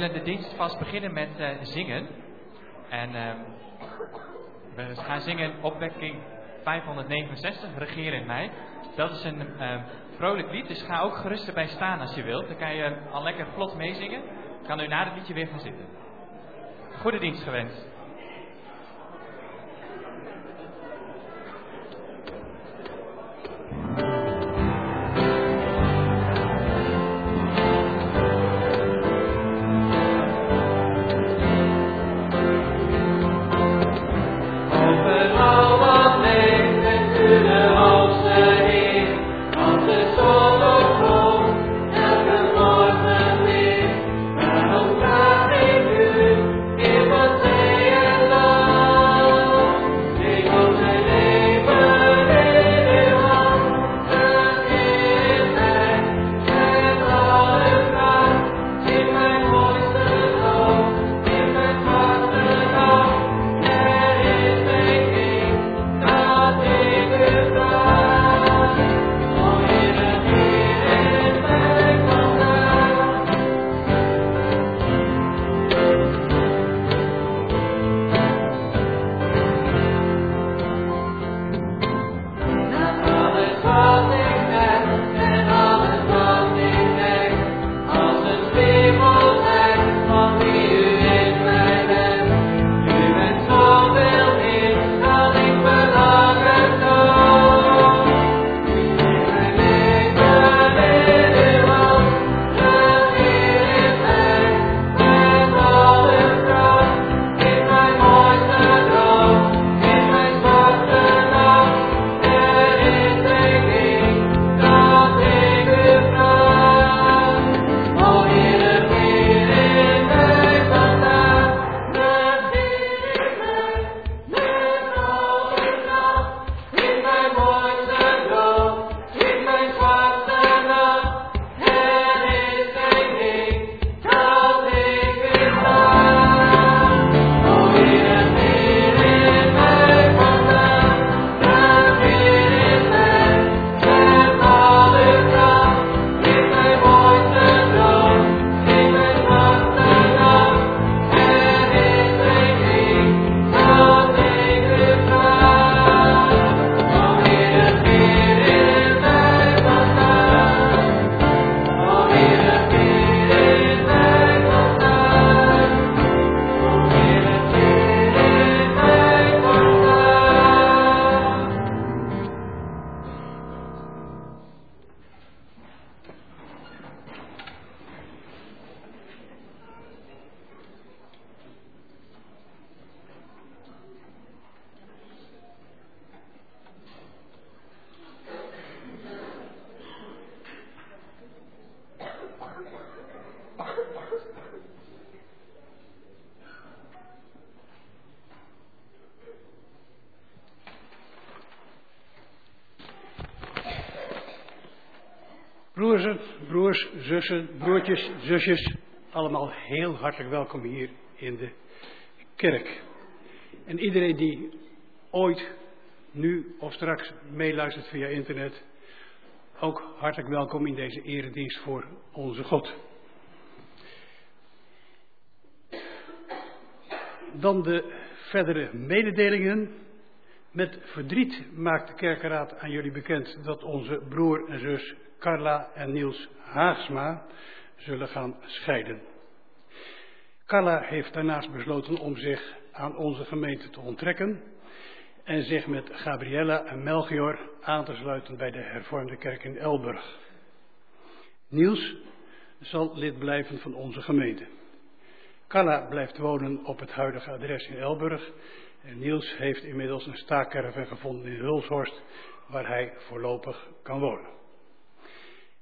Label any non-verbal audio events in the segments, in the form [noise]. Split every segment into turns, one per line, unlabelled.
willen de dienst vast beginnen met uh, zingen. En uh, we gaan zingen opwekking 569, Regeer in mij. Dat is een uh, vrolijk lied, dus ga ook gerust erbij staan als je wilt. Dan kan je al lekker vlot meezingen. Kan u na het liedje weer gaan zitten. Goede dienst gewenst.
Zussen, broertjes, zusjes, allemaal heel hartelijk welkom hier in de kerk. En iedereen die ooit, nu of straks meeluistert via internet, ook hartelijk welkom in deze eredienst voor onze God. Dan de verdere mededelingen. Met verdriet maakt de kerkenraad aan jullie bekend dat onze broer en zus Carla en Niels Haagsma zullen gaan scheiden. Carla heeft daarnaast besloten om zich aan onze gemeente te onttrekken en zich met Gabriella en Melchior aan te sluiten bij de hervormde kerk in Elburg. Niels zal lid blijven van onze gemeente. Carla blijft wonen op het huidige adres in Elburg en Niels heeft inmiddels een staakcaravan gevonden in Hulshorst waar hij voorlopig kan wonen.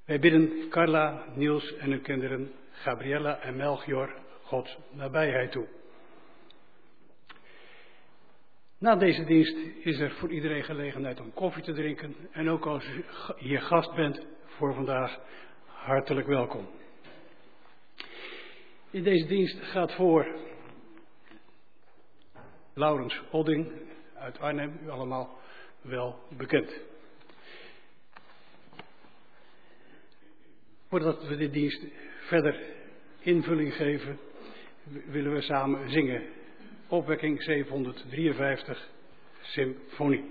Wij bidden Carla, Niels en hun kinderen, Gabriella en Melchior, Gods nabijheid toe. Na deze dienst is er voor iedereen gelegenheid om koffie te drinken. En ook als u hier gast bent voor vandaag, hartelijk welkom. In deze dienst gaat voor Laurens Odding uit Arnhem, u allemaal wel bekend.
Voordat we de dienst verder invulling geven, willen we samen zingen. Opwekking 753, Symfonie.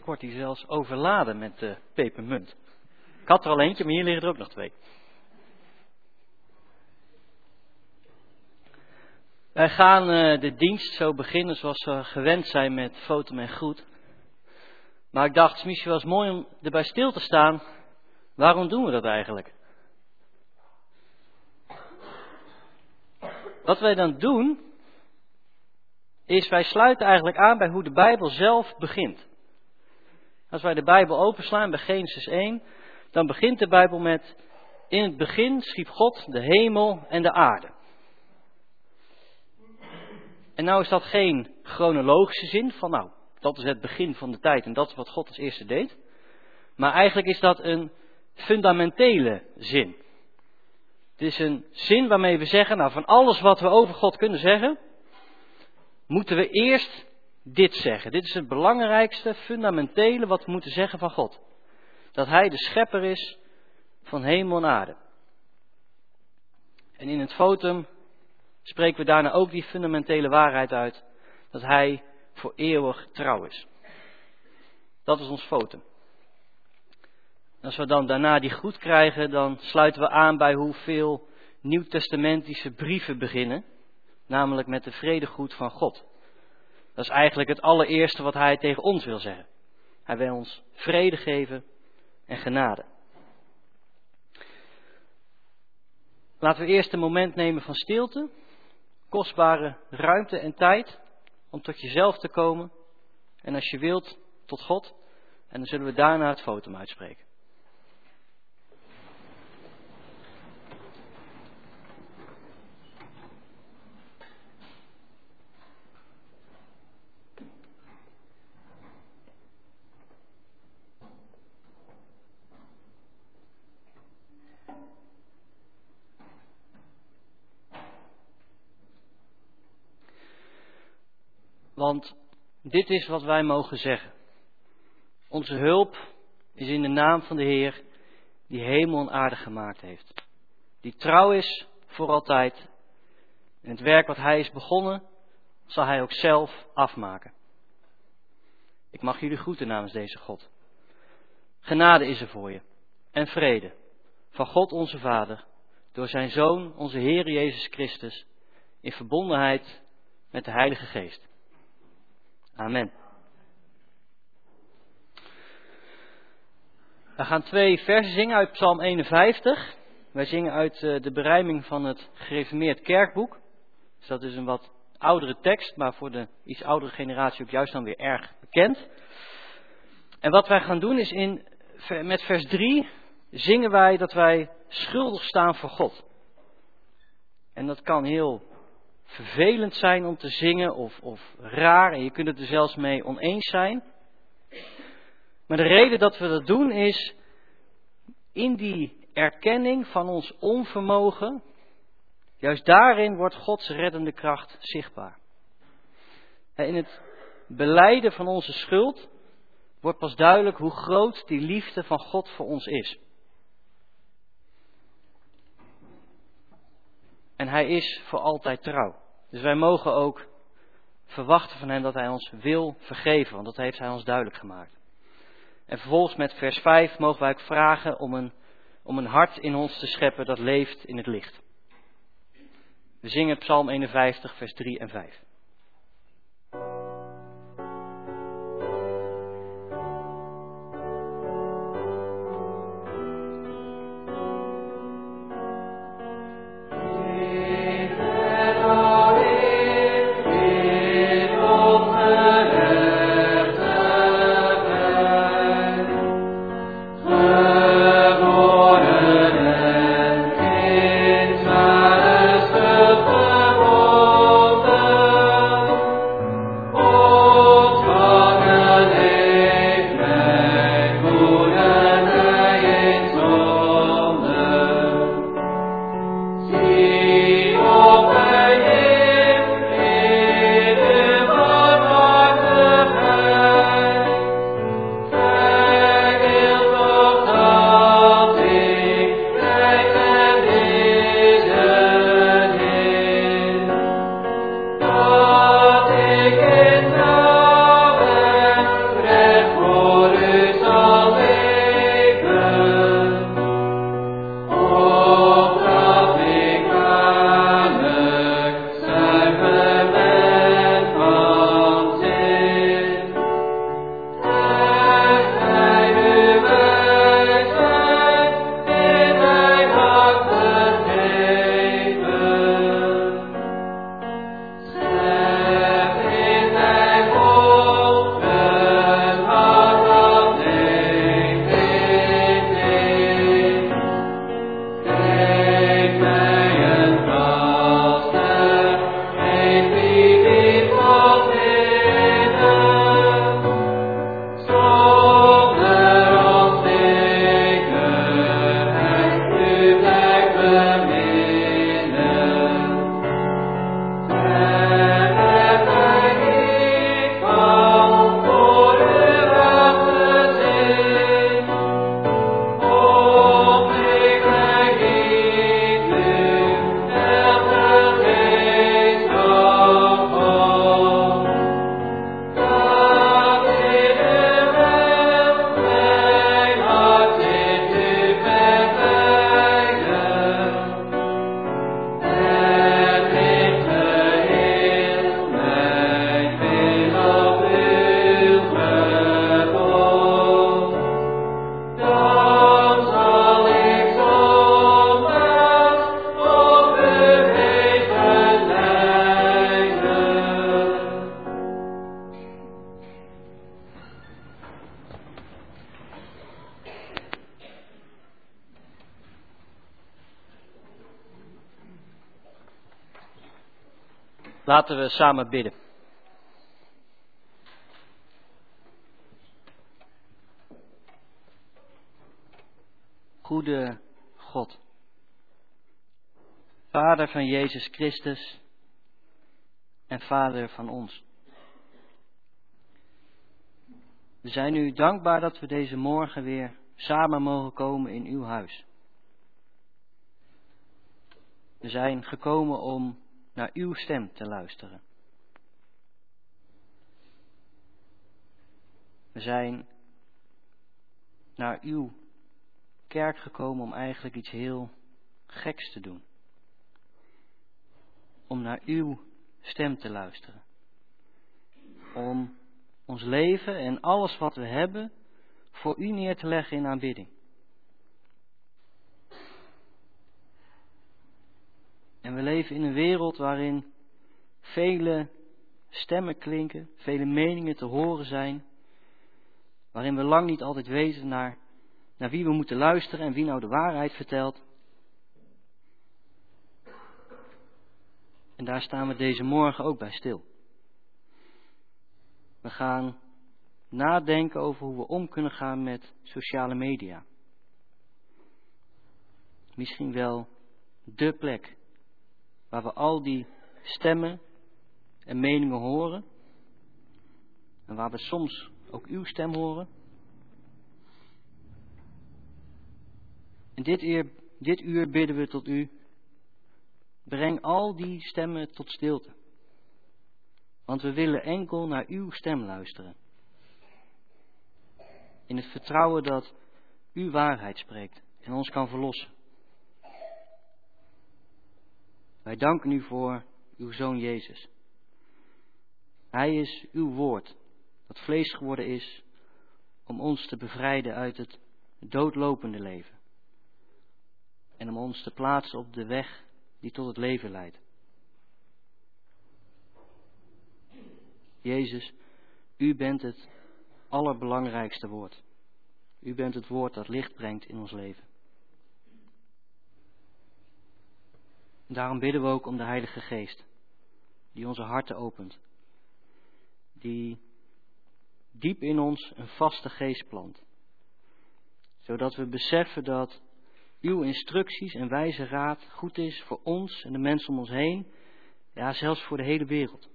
Ik word hier zelfs overladen met de pepermunt. Ik had er al eentje, maar hier liggen er ook nog twee. Wij gaan uh, de dienst zo beginnen zoals we gewend zijn met foto en goed. Maar ik dacht, het is misschien wel eens mooi om erbij stil te staan. Waarom doen we dat eigenlijk? Wat wij dan doen, is wij sluiten eigenlijk aan bij hoe de Bijbel zelf begint. Als wij de Bijbel openslaan bij Genesis 1, dan begint de Bijbel met, in het begin schiep God de hemel en de aarde. En nou is dat geen chronologische zin van, nou, dat is het begin van de tijd en dat is wat God als eerste deed. Maar eigenlijk is dat een fundamentele zin. Het is een zin waarmee we zeggen, nou van alles wat we over God kunnen zeggen, moeten we eerst dit zeggen. Dit is het belangrijkste, fundamentele wat we moeten zeggen van God. Dat Hij de schepper is van hemel en aarde. En in het fotum spreken we daarna ook die fundamentele waarheid uit. Dat Hij voor eeuwig trouw is. Dat is ons fotum. Als we dan daarna die groet krijgen, dan sluiten we aan bij hoeveel nieuwtestamentische brieven beginnen. Namelijk met de vredegroet van God. Dat is eigenlijk het allereerste wat hij tegen ons wil zeggen. Hij wil ons vrede geven en genade. Laten we eerst een moment nemen van stilte, kostbare ruimte en tijd om tot jezelf te komen en als je wilt tot God en dan zullen we daarna het fotum uitspreken. Want dit is wat wij mogen zeggen. Onze hulp is in de naam van de Heer die hemel en aarde gemaakt heeft. Die trouw is voor altijd. En het werk wat Hij is begonnen, zal Hij ook zelf afmaken. Ik mag jullie groeten namens deze God. Genade is er voor je. En vrede. Van God onze Vader. Door zijn Zoon, onze Heer Jezus Christus. In verbondenheid met de Heilige Geest. Amen. We gaan twee versen zingen uit Psalm 51. Wij zingen uit eh, de berijming van het gereformeerd kerkboek. Dus dat is een wat oudere tekst, maar voor de iets oudere generatie ook juist dan weer erg bekend. En wat wij gaan doen is in, met vers 3 zingen wij dat wij schuldig staan voor God. En dat kan heel vervelend zijn om te zingen of, of raar en je kunt het er zelfs mee oneens zijn. Maar de reden dat we dat doen is in die erkenning van ons onvermogen, juist daarin wordt Gods reddende kracht zichtbaar. In het beleiden van onze schuld wordt pas duidelijk hoe groot die liefde van God voor ons is. En hij is voor altijd trouw. Dus wij mogen ook verwachten van hem dat hij ons wil vergeven, want dat heeft hij ons duidelijk gemaakt. En vervolgens met vers 5 mogen wij ook vragen om een, om een hart in ons te scheppen dat leeft in het licht. We zingen Psalm 51, vers 3 en 5. Laten we samen bidden. Goede God, Vader van Jezus Christus en Vader van ons. We zijn u dankbaar dat we deze morgen weer samen mogen komen in uw huis. We zijn gekomen om naar uw stem te luisteren. We zijn naar uw kerk gekomen om eigenlijk iets heel geks te doen. Om naar uw stem te luisteren. Om ons leven en alles wat we hebben voor u neer te leggen in aanbidding. En we leven in een wereld waarin vele stemmen klinken, vele meningen te horen zijn, waarin we lang niet altijd weten naar, naar wie we moeten luisteren en wie nou de waarheid vertelt. En daar staan we deze morgen ook bij stil. We gaan nadenken over hoe we om kunnen gaan met sociale media. Misschien wel de plek waar we al die stemmen en meningen horen. En waar we soms ook uw stem horen. En dit uur, dit uur bidden we tot u. Breng al die stemmen tot stilte. Want we willen enkel naar uw stem luisteren. In het vertrouwen dat uw waarheid spreekt en ons kan verlossen. Wij danken u voor uw zoon Jezus. Hij is uw woord, dat vlees geworden is om ons te bevrijden uit het doodlopende leven. En om ons te plaatsen op de weg die tot het leven leidt. Jezus, u bent het allerbelangrijkste woord. U bent het woord dat licht brengt in ons leven. Daarom bidden we ook om de Heilige Geest, die onze harten opent, die diep in ons een vaste geest plant, zodat we beseffen dat uw instructies en wijze raad goed is voor ons en de mensen om ons heen, ja zelfs voor de hele wereld.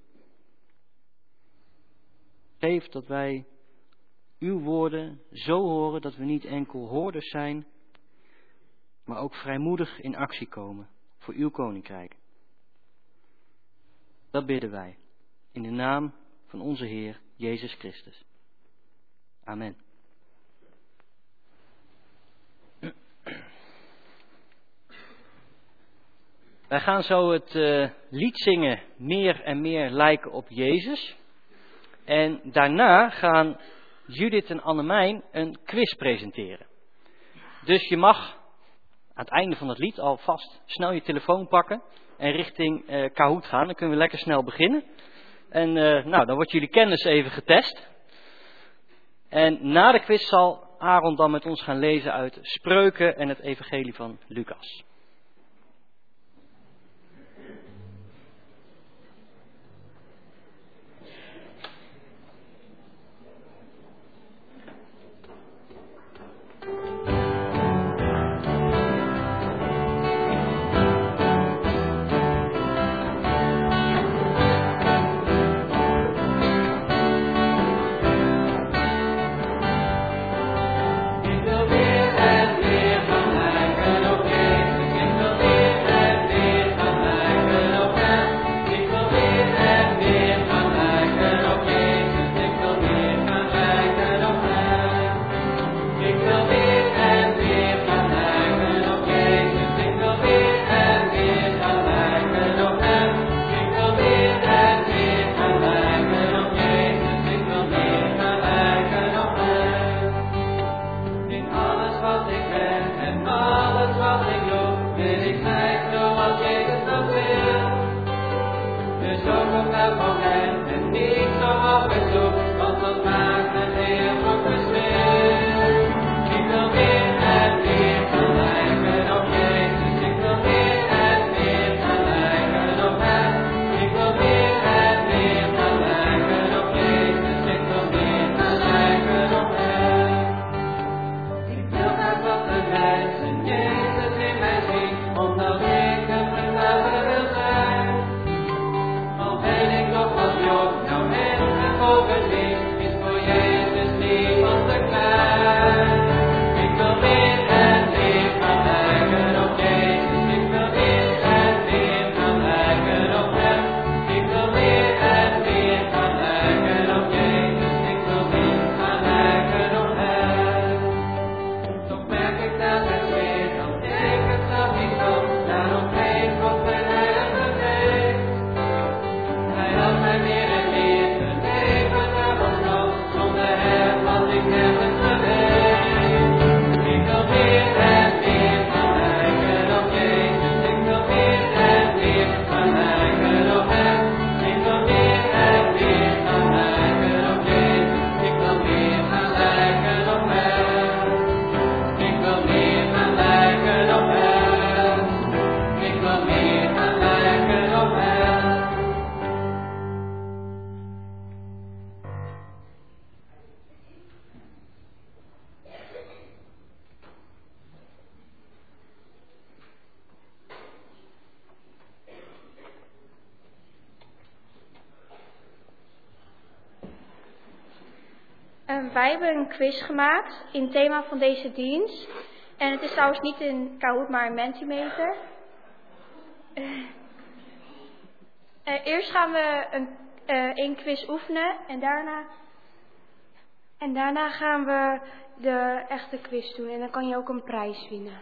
Geef dat wij uw woorden zo horen dat we niet enkel hoorders zijn, maar ook vrijmoedig in actie komen voor uw koninkrijk. Dat bidden wij in de naam van onze Heer Jezus Christus. Amen. Wij gaan zo het uh, lied zingen Meer en meer lijken op Jezus. En daarna gaan Judith en Annemijn een quiz presenteren. Dus je mag aan het einde van het lied alvast snel je telefoon pakken en richting uh, Kahoot gaan. Dan kunnen we lekker snel beginnen. En uh, nou, dan wordt jullie kennis even getest. En na de quiz zal Aaron dan met ons gaan lezen uit Spreuken en het Evangelie van Lucas.
Um, wij hebben een quiz gemaakt in het thema van deze dienst. En het is trouwens niet in Kahoot, maar in Mentimeter. Uh, eerst gaan we een, een quiz oefenen en daarna, en daarna gaan we de echte quiz doen. En dan kan je ook een prijs winnen.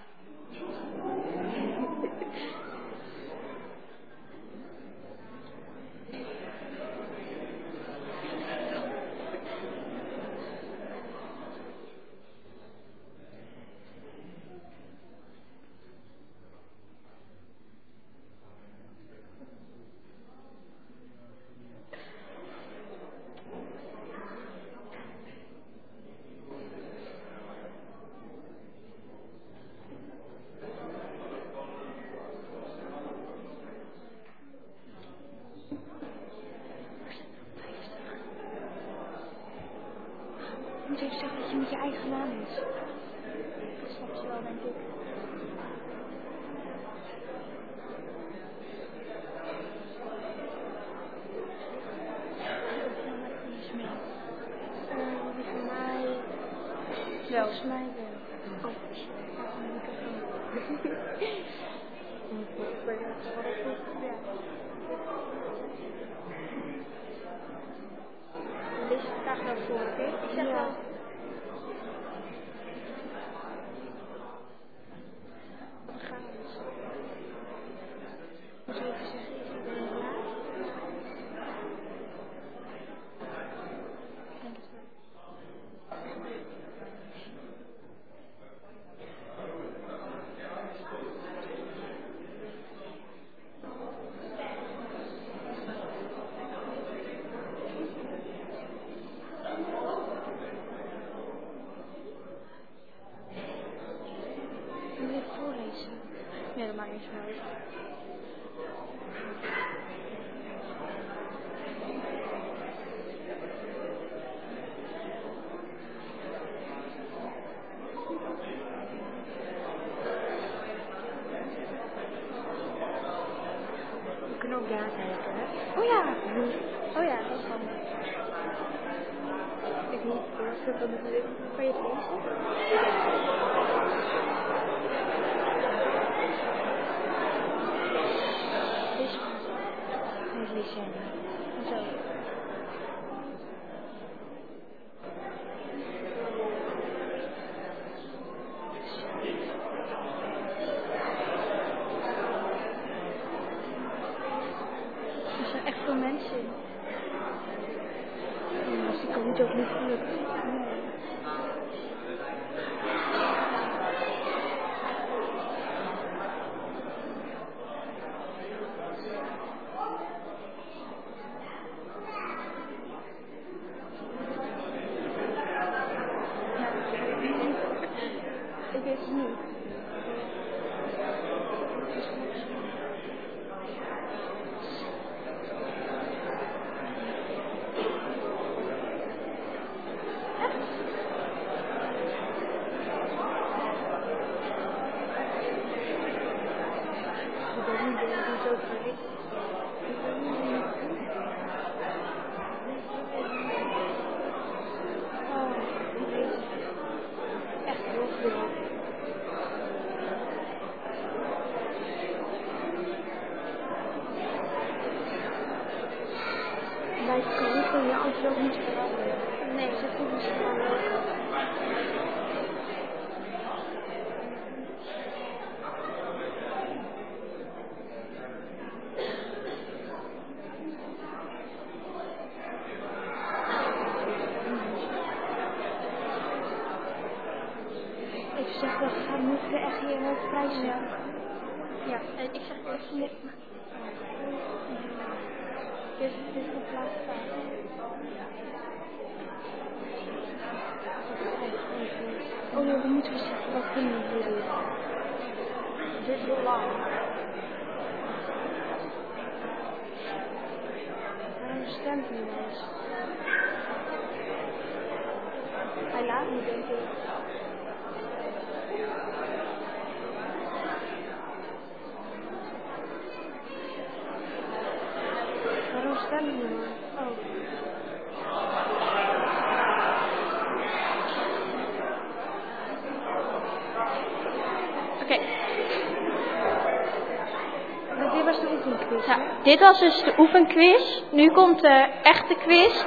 Was dus de oefenquiz. Nu komt de echte quiz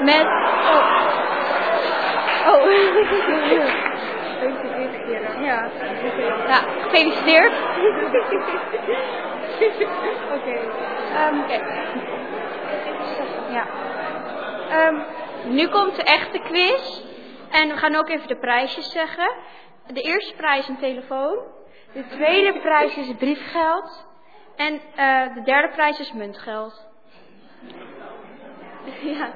met... Oh. Oh. [laughs] Ja. Ja, gefeliciteerd. [laughs] Oké. Ehm, Ja. Ehm, nu komt de echte quiz. En we gaan ook even de prijsjes zeggen. De eerste prijs is een telefoon. De tweede prijs is briefgeld. En eh, de derde prijs is muntgeld. [laughs] ja.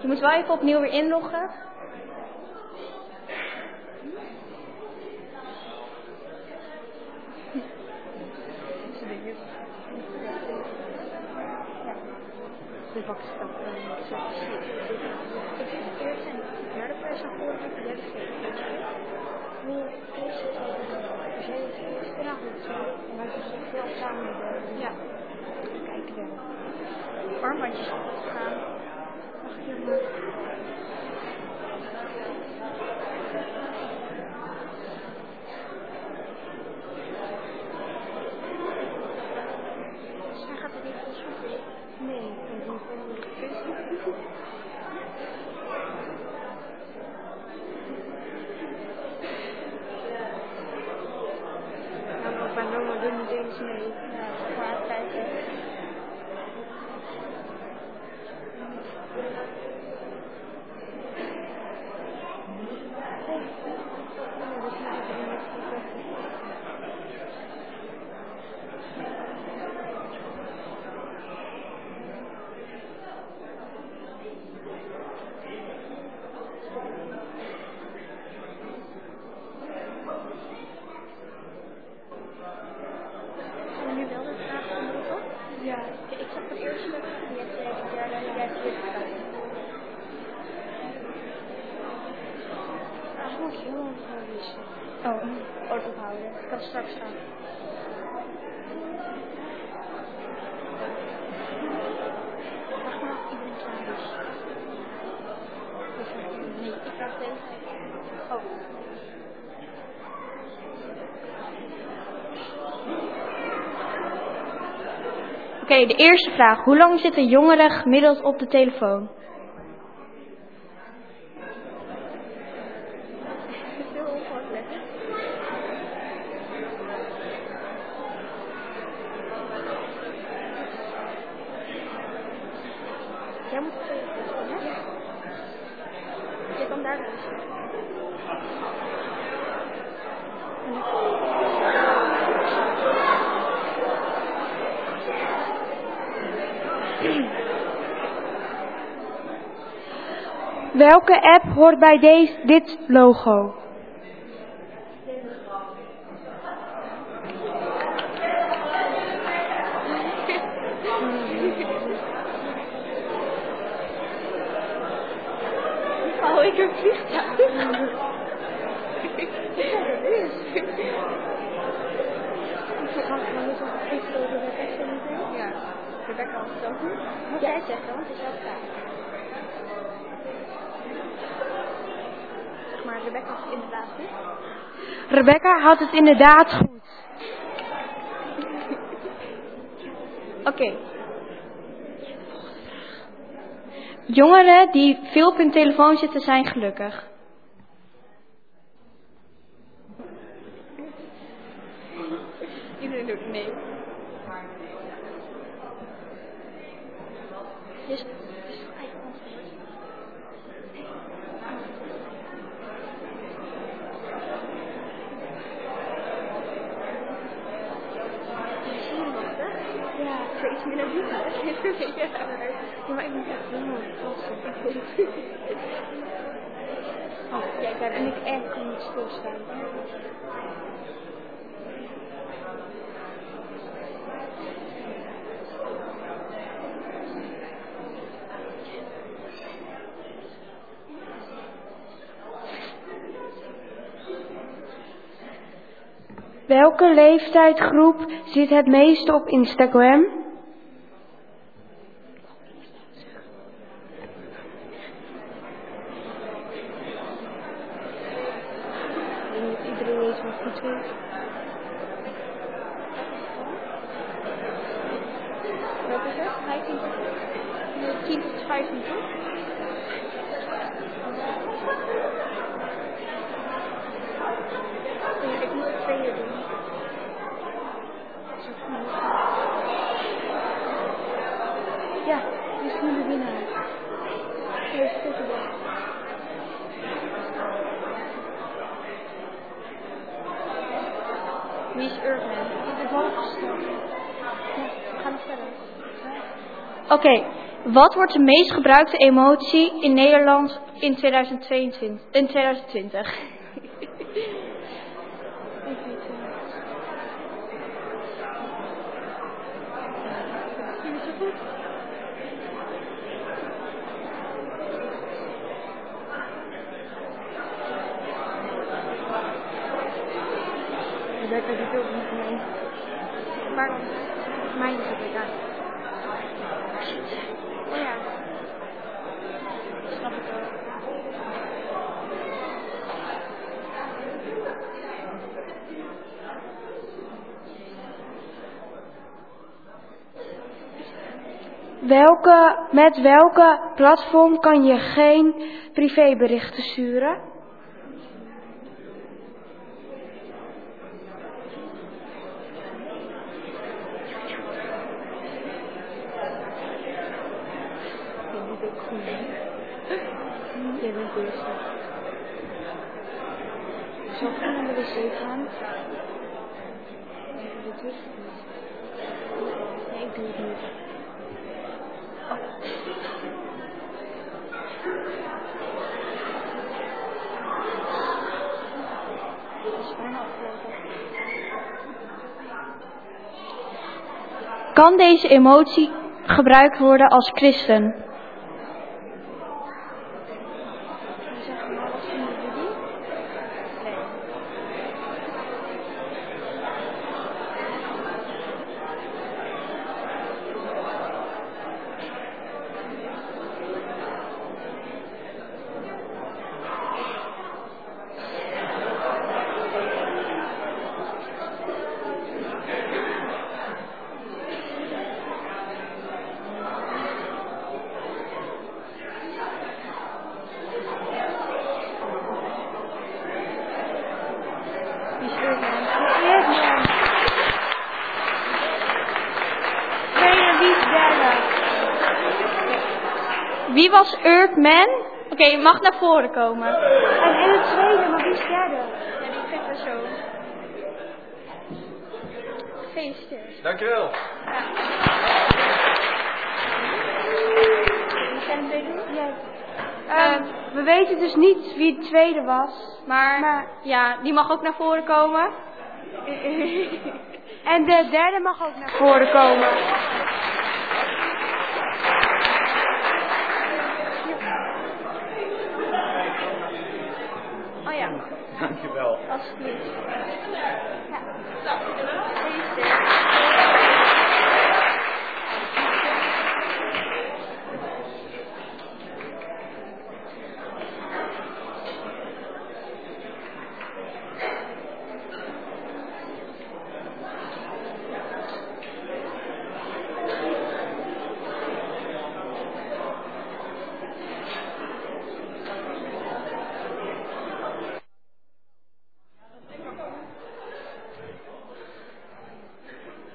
Je moet wel even opnieuw weer inloggen. De bakstap. Ik heb het eerst en de derde prijs aan voor de derde Hoe is het? We zijn het eerst vanavond zo. En wij zijn veel samen de ja. kijken de gaan. Wacht even maar. Zij gaat er niet volgens mij. Nee, ik ben niet voor de Ja, maar bij Noma doen niet eens mee. Ja, maar kijken. Gaan we nu wel de vraag omroepen? Ja. Ik zag het eerste, die hebt de derde en jij hebt de vierde vraag. Eigenlijk moet je heel lang gaan wisselen. Oh, kort ophouden. Ik kan het straks gaan. Wacht maar of iedereen klaar is. Nee, ik vraag de hele tijd. Oh. Oké, de eerste vraag. Hoe lang zit een jongere gemiddeld op de telefoon? Jij moet het even Ja. Je kan daar luisteren. Welke app hoort bij deze, dit logo? Oh, ik heb vliegtuig. Ja, Rebecca had het ook niet. Moet jij zeggen, want het is jouw vraag. Zeg maar, Rebecca had het inderdaad goed. Inderdaad goed. [laughs] Oké. Jongeren die veel op hun telefoon zitten zijn gelukkig. Iedereen doet nee. Dus, dus eigen antwoord. Ja, voor iets minder doen. Ja, maar ik ben echt helemaal vast. Oh, ja, daar ben ik echt niet stilstaan.
Welke leeftijdsgroep zit het meeste op Instagram? Iedereen weet wat goed weet. Wat is het? 15 tot 10 tot 15 toch? Nee, ik moet het tweede doen. Zo goed. Ja, dit is nu de winnaar. Deze is het wel. Wie is Earthman? De hoogste. Ja, we gaan nog verder. Oké, wat wordt de meest gebruikte emotie in Nederland in 2022? In 2020? Ik weet het niet. Vind je het zo goed? Rebecca doet ook niet mee. Waarom? Mijn is Rebecca. Oh ja. Snap ik wel. Welke, met welke platform kan je geen privéberichten sturen? Ik doe het ook goed. Jij bent deze. Zal ik naar de wc gaan? Nee, dat doe ik niet. Nee, ik doe het niet. Dat is bijna afgelopen. Kan emotie gebruikt worden als christen? Zeg maar, wat vinden jullie? Nee. Wie is Earthman? Earthman! Tweede, wie is derde? Wie was Earthman? Oké, je mag naar voren komen. En in het tweede, maar wie is derde? Ja, die vindt we zo. Gefeliciteerd.
Dankjewel.
Jij. Ehm, we weten dus niet wie de tweede was. Maar, ja, die mag ook naar voren komen. [laughs] en de derde mag ook naar voren komen. Oh ja,
Dankjewel.
alsjeblieft. Ja. Gefeliciteerd.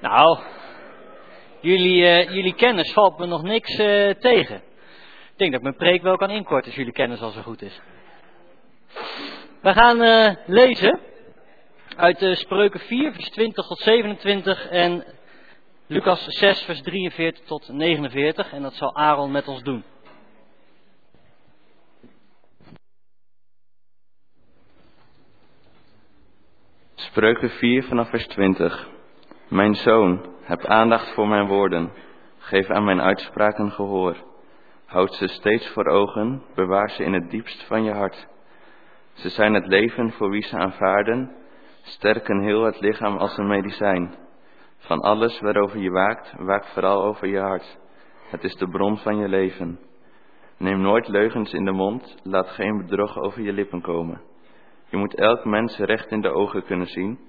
Nou, jullie, eh, jullie kennis valt me nog niks eh, tegen. Ik denk dat ik mijn preek wel kan inkorten als jullie kennis al zo goed is. We gaan eh, lezen uit Spreuken 4, vers 20 tot 27 en Lucas 6, vers 43 tot 49. En dat zal Aaron met ons doen.
Spreuken 4 vanaf vers 20. Mijn zoon, heb aandacht voor mijn woorden. Geef aan mijn uitspraken gehoor. Houd ze steeds voor ogen, bewaar ze in het diepst van je hart. Ze zijn het leven voor wie ze aanvaarden. Sterken heel het lichaam als een medicijn. Van alles waarover je waakt, waak vooral over je hart. Het is de bron van je leven. Neem nooit leugens in de mond, laat geen bedrog over je lippen komen. Je moet elk mens recht in de ogen kunnen zien,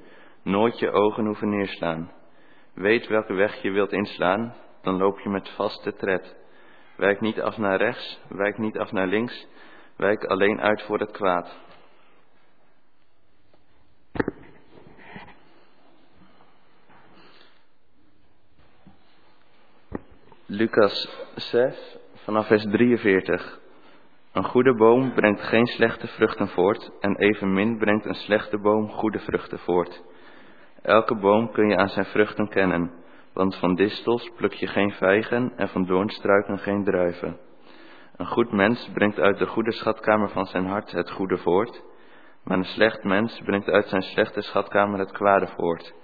nooit je ogen hoeven neerslaan. Weet welke weg je wilt inslaan, dan loop je met vaste tred. Wijk niet af naar rechts, wijk niet af naar links, wijk alleen uit voor het kwaad. Lucas 6, vanaf vers 43. Een goede boom brengt geen slechte vruchten voort en evenmin brengt een slechte boom goede vruchten voort. Elke boom kun je aan zijn vruchten kennen, want van distels pluk je geen vijgen en van doornstruiken geen druiven. Een goed mens brengt uit de goede schatkamer van zijn hart het goede voort, maar een slecht mens brengt uit zijn slechte schatkamer het kwade voort.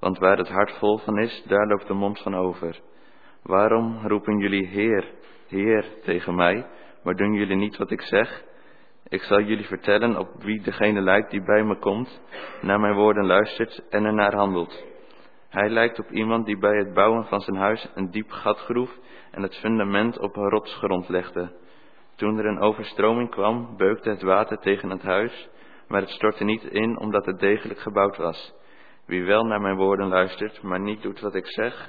Want waar het hart vol van is, daar loopt de mond van over. Waarom roepen jullie Heer, Heer tegen mij, maar doen jullie niet wat ik zeg? Ik zal jullie vertellen op wie degene lijkt die bij me komt, naar mijn woorden luistert en ernaar handelt. Hij lijkt op iemand die bij het bouwen van zijn huis een diep gat groef en het fundament op een rotsgrond legde. Toen er een overstroming kwam, beukte het water tegen het huis, maar het stortte niet in omdat het degelijk gebouwd was. Wie wel naar mijn woorden luistert, maar niet doet wat ik zeg,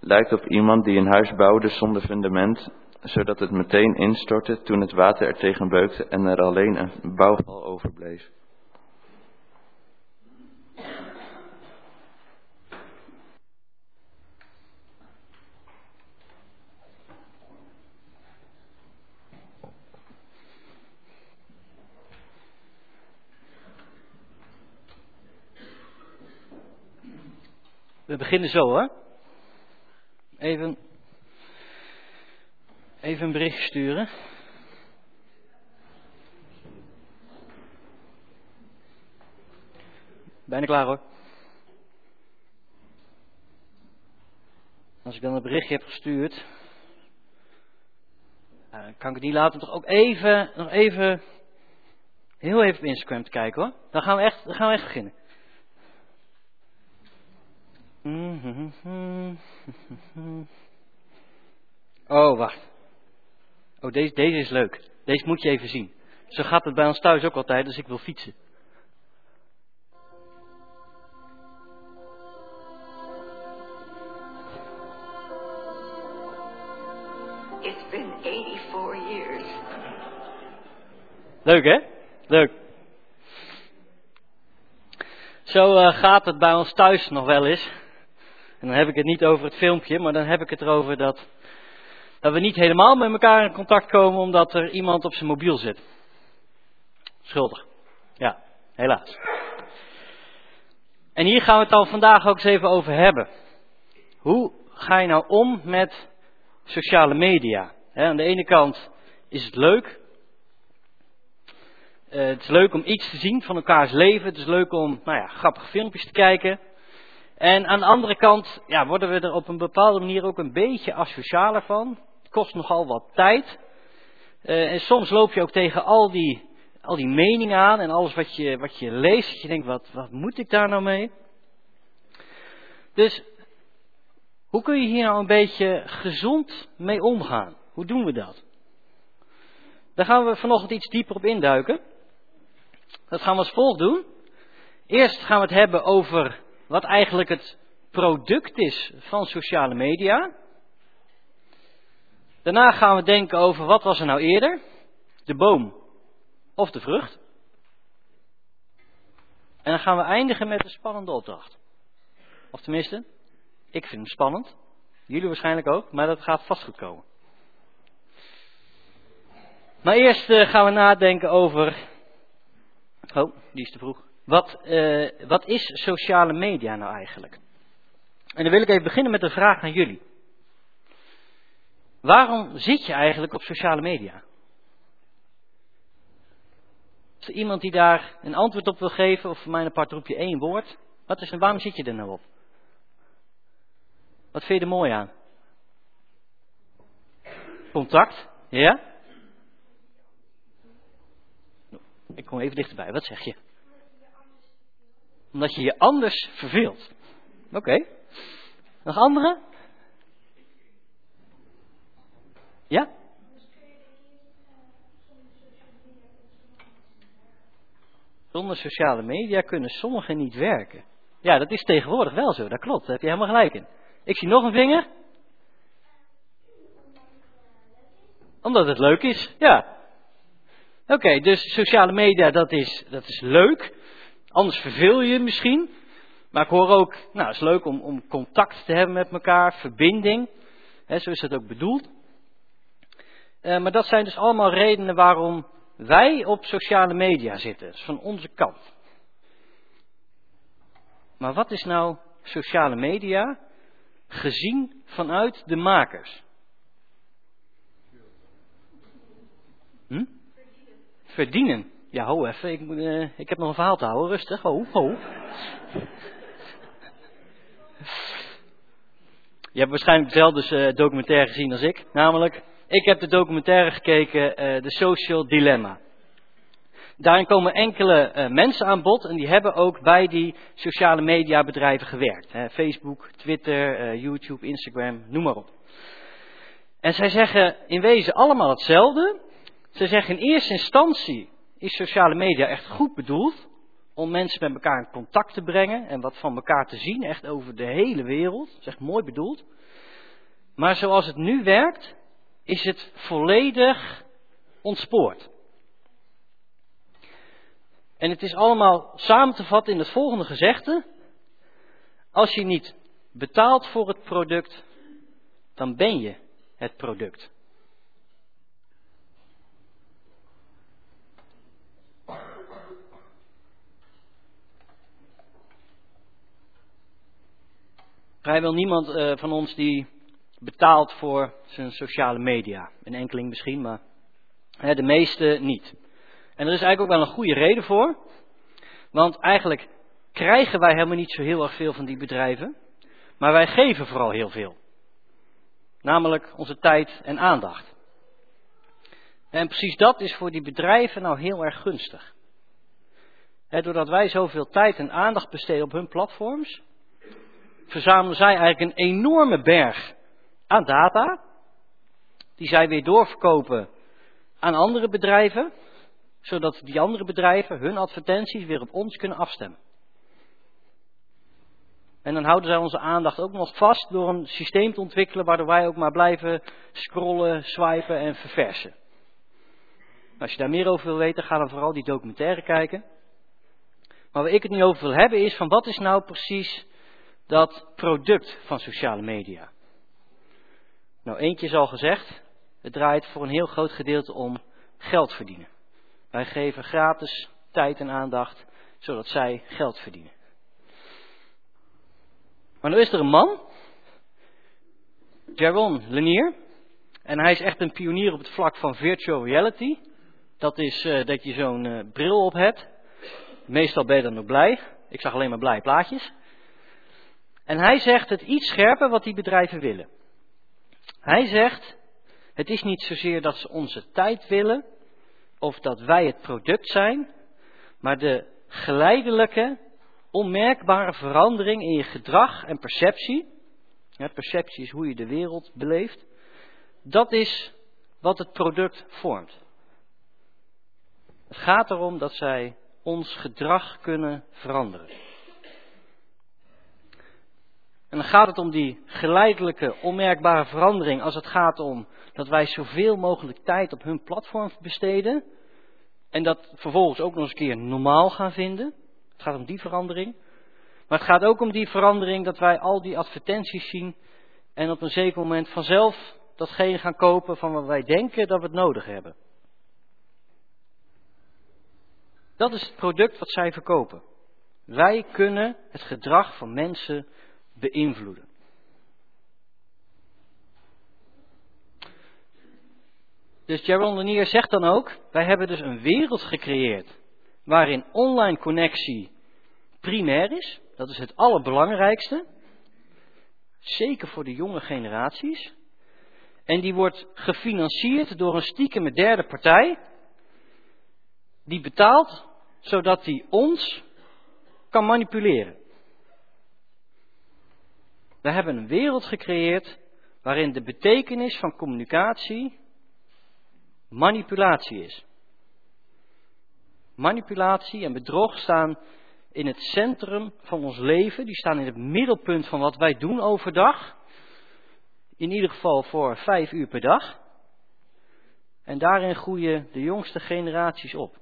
lijkt op iemand die een huis bouwde zonder fundament, zodat het meteen instortte toen het water er tegen beukte en er alleen een bouwval overbleef.
We beginnen zo hoor. Even, even een bericht sturen. Bijna klaar hoor. Als ik dan een berichtje heb gestuurd, kan ik het niet laten om toch ook even, nog even, heel even op Instagram te kijken hoor. Dan gaan we echt, dan gaan we echt beginnen. Oh, wacht. Oh, deze, deze is leuk. Deze moet je even zien. Zo gaat het bij ons thuis ook altijd, dus ik wil fietsen.
It's been 84 years.
Leuk hè? Leuk. Zo uh, gaat het bij ons thuis nog wel eens. En dan heb ik het niet over het filmpje, maar dan heb ik het erover dat, dat we niet helemaal met elkaar in contact komen omdat er iemand op zijn mobiel zit. Schuldig. Ja, helaas. En hier gaan we het dan vandaag ook eens even over hebben. Hoe ga je nou om met sociale media? aan de ene kant is het leuk. Uh, het is leuk om iets te zien van elkaars leven. Het is leuk om nou ja, grappige filmpjes te kijken. En aan de andere kant ja, worden we er op een bepaalde manier ook een beetje asocialer van. Kost nogal wat tijd. Uh, en soms loop je ook tegen al die, al die meningen aan en alles wat je, wat je leest. Dat je denkt, wat, wat moet ik daar nou mee? Dus hoe kun je hier nou een beetje gezond mee omgaan? Hoe doen we dat? Daar gaan we vanochtend iets dieper op induiken. Dat gaan we als volgt doen. Eerst gaan we het hebben over wat eigenlijk het product is van sociale media. Daarna gaan we denken over wat was er nou eerder, de boom of de vrucht. En dan gaan we eindigen met een spannende opdracht. Of tenminste, ik vind hem spannend. Jullie waarschijnlijk ook, maar dat gaat vast goed komen. Maar eerst uh, gaan we nadenken over. Oh, die is te vroeg. Wat, uh, wat is sociale media nou eigenlijk? En dan wil ik even beginnen met een vraag aan jullie. Waarom zit je eigenlijk op sociale media? Is er iemand die daar een antwoord op wil geven, of voor mijn apart roep je één woord? Wat is waarom zit je er nou op? Wat vind je er mooi aan? Contact, ja? Ik kom even dichterbij, wat zeg je? Omdat je je anders verveelt. Oké. Nog andere? Ja? Zonder sociale media kunnen sommigen niet werken. Ja, dat is tegenwoordig wel zo, dat klopt, daar heb je helemaal gelijk in. Ik zie nog een vinger. Omdat het leuk is, ja. Oké, dus sociale media, dat is, dat is leuk. Anders verveel je misschien. Maar ik hoor ook, nou, het is leuk om, om contact te hebben met elkaar, verbinding. He, zo is het ook bedoeld. Uh, maar dat zijn dus allemaal redenen waarom wij op sociale media zitten. Van onze kant. Maar wat is nou sociale media gezien vanuit de makers? Hm? Verdienen. Ja, ho even. Ik, uh, ik heb nog een verhaal te houden. Rustig. Ho, ho. Je hebt waarschijnlijk dezelfde uh, documentaire gezien als ik. Namelijk, ik heb de documentaire gekeken, uh, The Social Dilemma. Daarin komen enkele uh, mensen aan bod en die hebben ook bij die sociale media bedrijven gewerkt. Facebook, Twitter, uh, YouTube, Instagram, noem maar op. En zij zeggen in wezen allemaal hetzelfde. Ze zeggen in eerste instantie is sociale media echt goed bedoeld om mensen met elkaar in contact te brengen en wat van elkaar te zien, echt over de hele wereld. Dat is echt mooi bedoeld. Maar zoals het nu werkt, is het volledig ontspoord. En het is allemaal samen te vatten in het volgende gezegde. Als je niet betaalt voor het product, dan ben je het product. Vrijwel niemand uh, van ons die betaalt voor zijn sociale media. Een enkeling misschien, maar hè, de meeste niet. En er is eigenlijk ook wel een goede reden voor. Want eigenlijk krijgen wij helemaal niet zo heel erg veel van die bedrijven. Maar wij geven vooral heel veel. Namelijk onze tijd en aandacht. En precies dat is voor die bedrijven nou heel erg gunstig. doordat wij zoveel tijd en aandacht besteden op hun platforms, verzamelen zij eigenlijk een enorme berg aan data, die zij weer doorverkopen aan andere bedrijven, zodat die andere bedrijven hun advertenties weer op ons kunnen afstemmen. En dan houden zij onze aandacht ook nog vast door een systeem te ontwikkelen waardoor wij ook maar blijven scrollen, swipen en verversen. Als je daar meer over wil weten, ga dan vooral die documentaire kijken. Maar waar ik het nu over wil hebben is van wat is nou precies dat product van sociale media? Nou, eentje is al gezegd, het draait voor een heel groot gedeelte om geld verdienen. Wij geven gratis tijd en aandacht, zodat zij geld verdienen. Maar nu is er een man, Jaron Lanier, en hij is echt een pionier op het vlak van virtual reality. Dat is uh, dat je zo'n uh, bril op hebt. Meestal ben je dan ook blij. Ik zag alleen maar blij plaatjes. En hij zegt het iets scherper wat die bedrijven willen. Hij zegt, het is niet zozeer dat ze onze tijd willen, of dat wij het product zijn, maar de geleidelijke, onmerkbare verandering in je gedrag en perceptie. Perceptie is hoe je de wereld beleeft. Dat is wat het product vormt. Het gaat erom dat zij ons gedrag kunnen veranderen. En dan gaat het om die geleidelijke, onmerkbare verandering als het gaat om dat wij zoveel mogelijk tijd op hun platform besteden. En dat vervolgens ook nog eens een keer normaal gaan vinden. Het gaat om die verandering. Maar het gaat ook om die verandering dat wij al die advertenties zien en op een zeker moment vanzelf datgene gaan kopen van wat wij denken dat we het nodig hebben. Dat is het product wat zij verkopen. Wij kunnen het gedrag van mensen beïnvloeden. Dus Jaron Lanier zegt dan ook, wij hebben dus een wereld gecreëerd waarin online connectie primair is. Dat is het allerbelangrijkste. Zeker voor de jonge generaties. En die wordt gefinancierd door een stiekeme derde partij. Die betaalt zodat die ons kan manipuleren. We hebben een wereld gecreëerd waarin de betekenis van communicatie manipulatie is. Manipulatie en bedrog staan in het centrum van ons leven, die staan in het middelpunt van wat wij doen overdag. In ieder geval voor vijf uur per dag. En daarin groeien de jongste generaties op.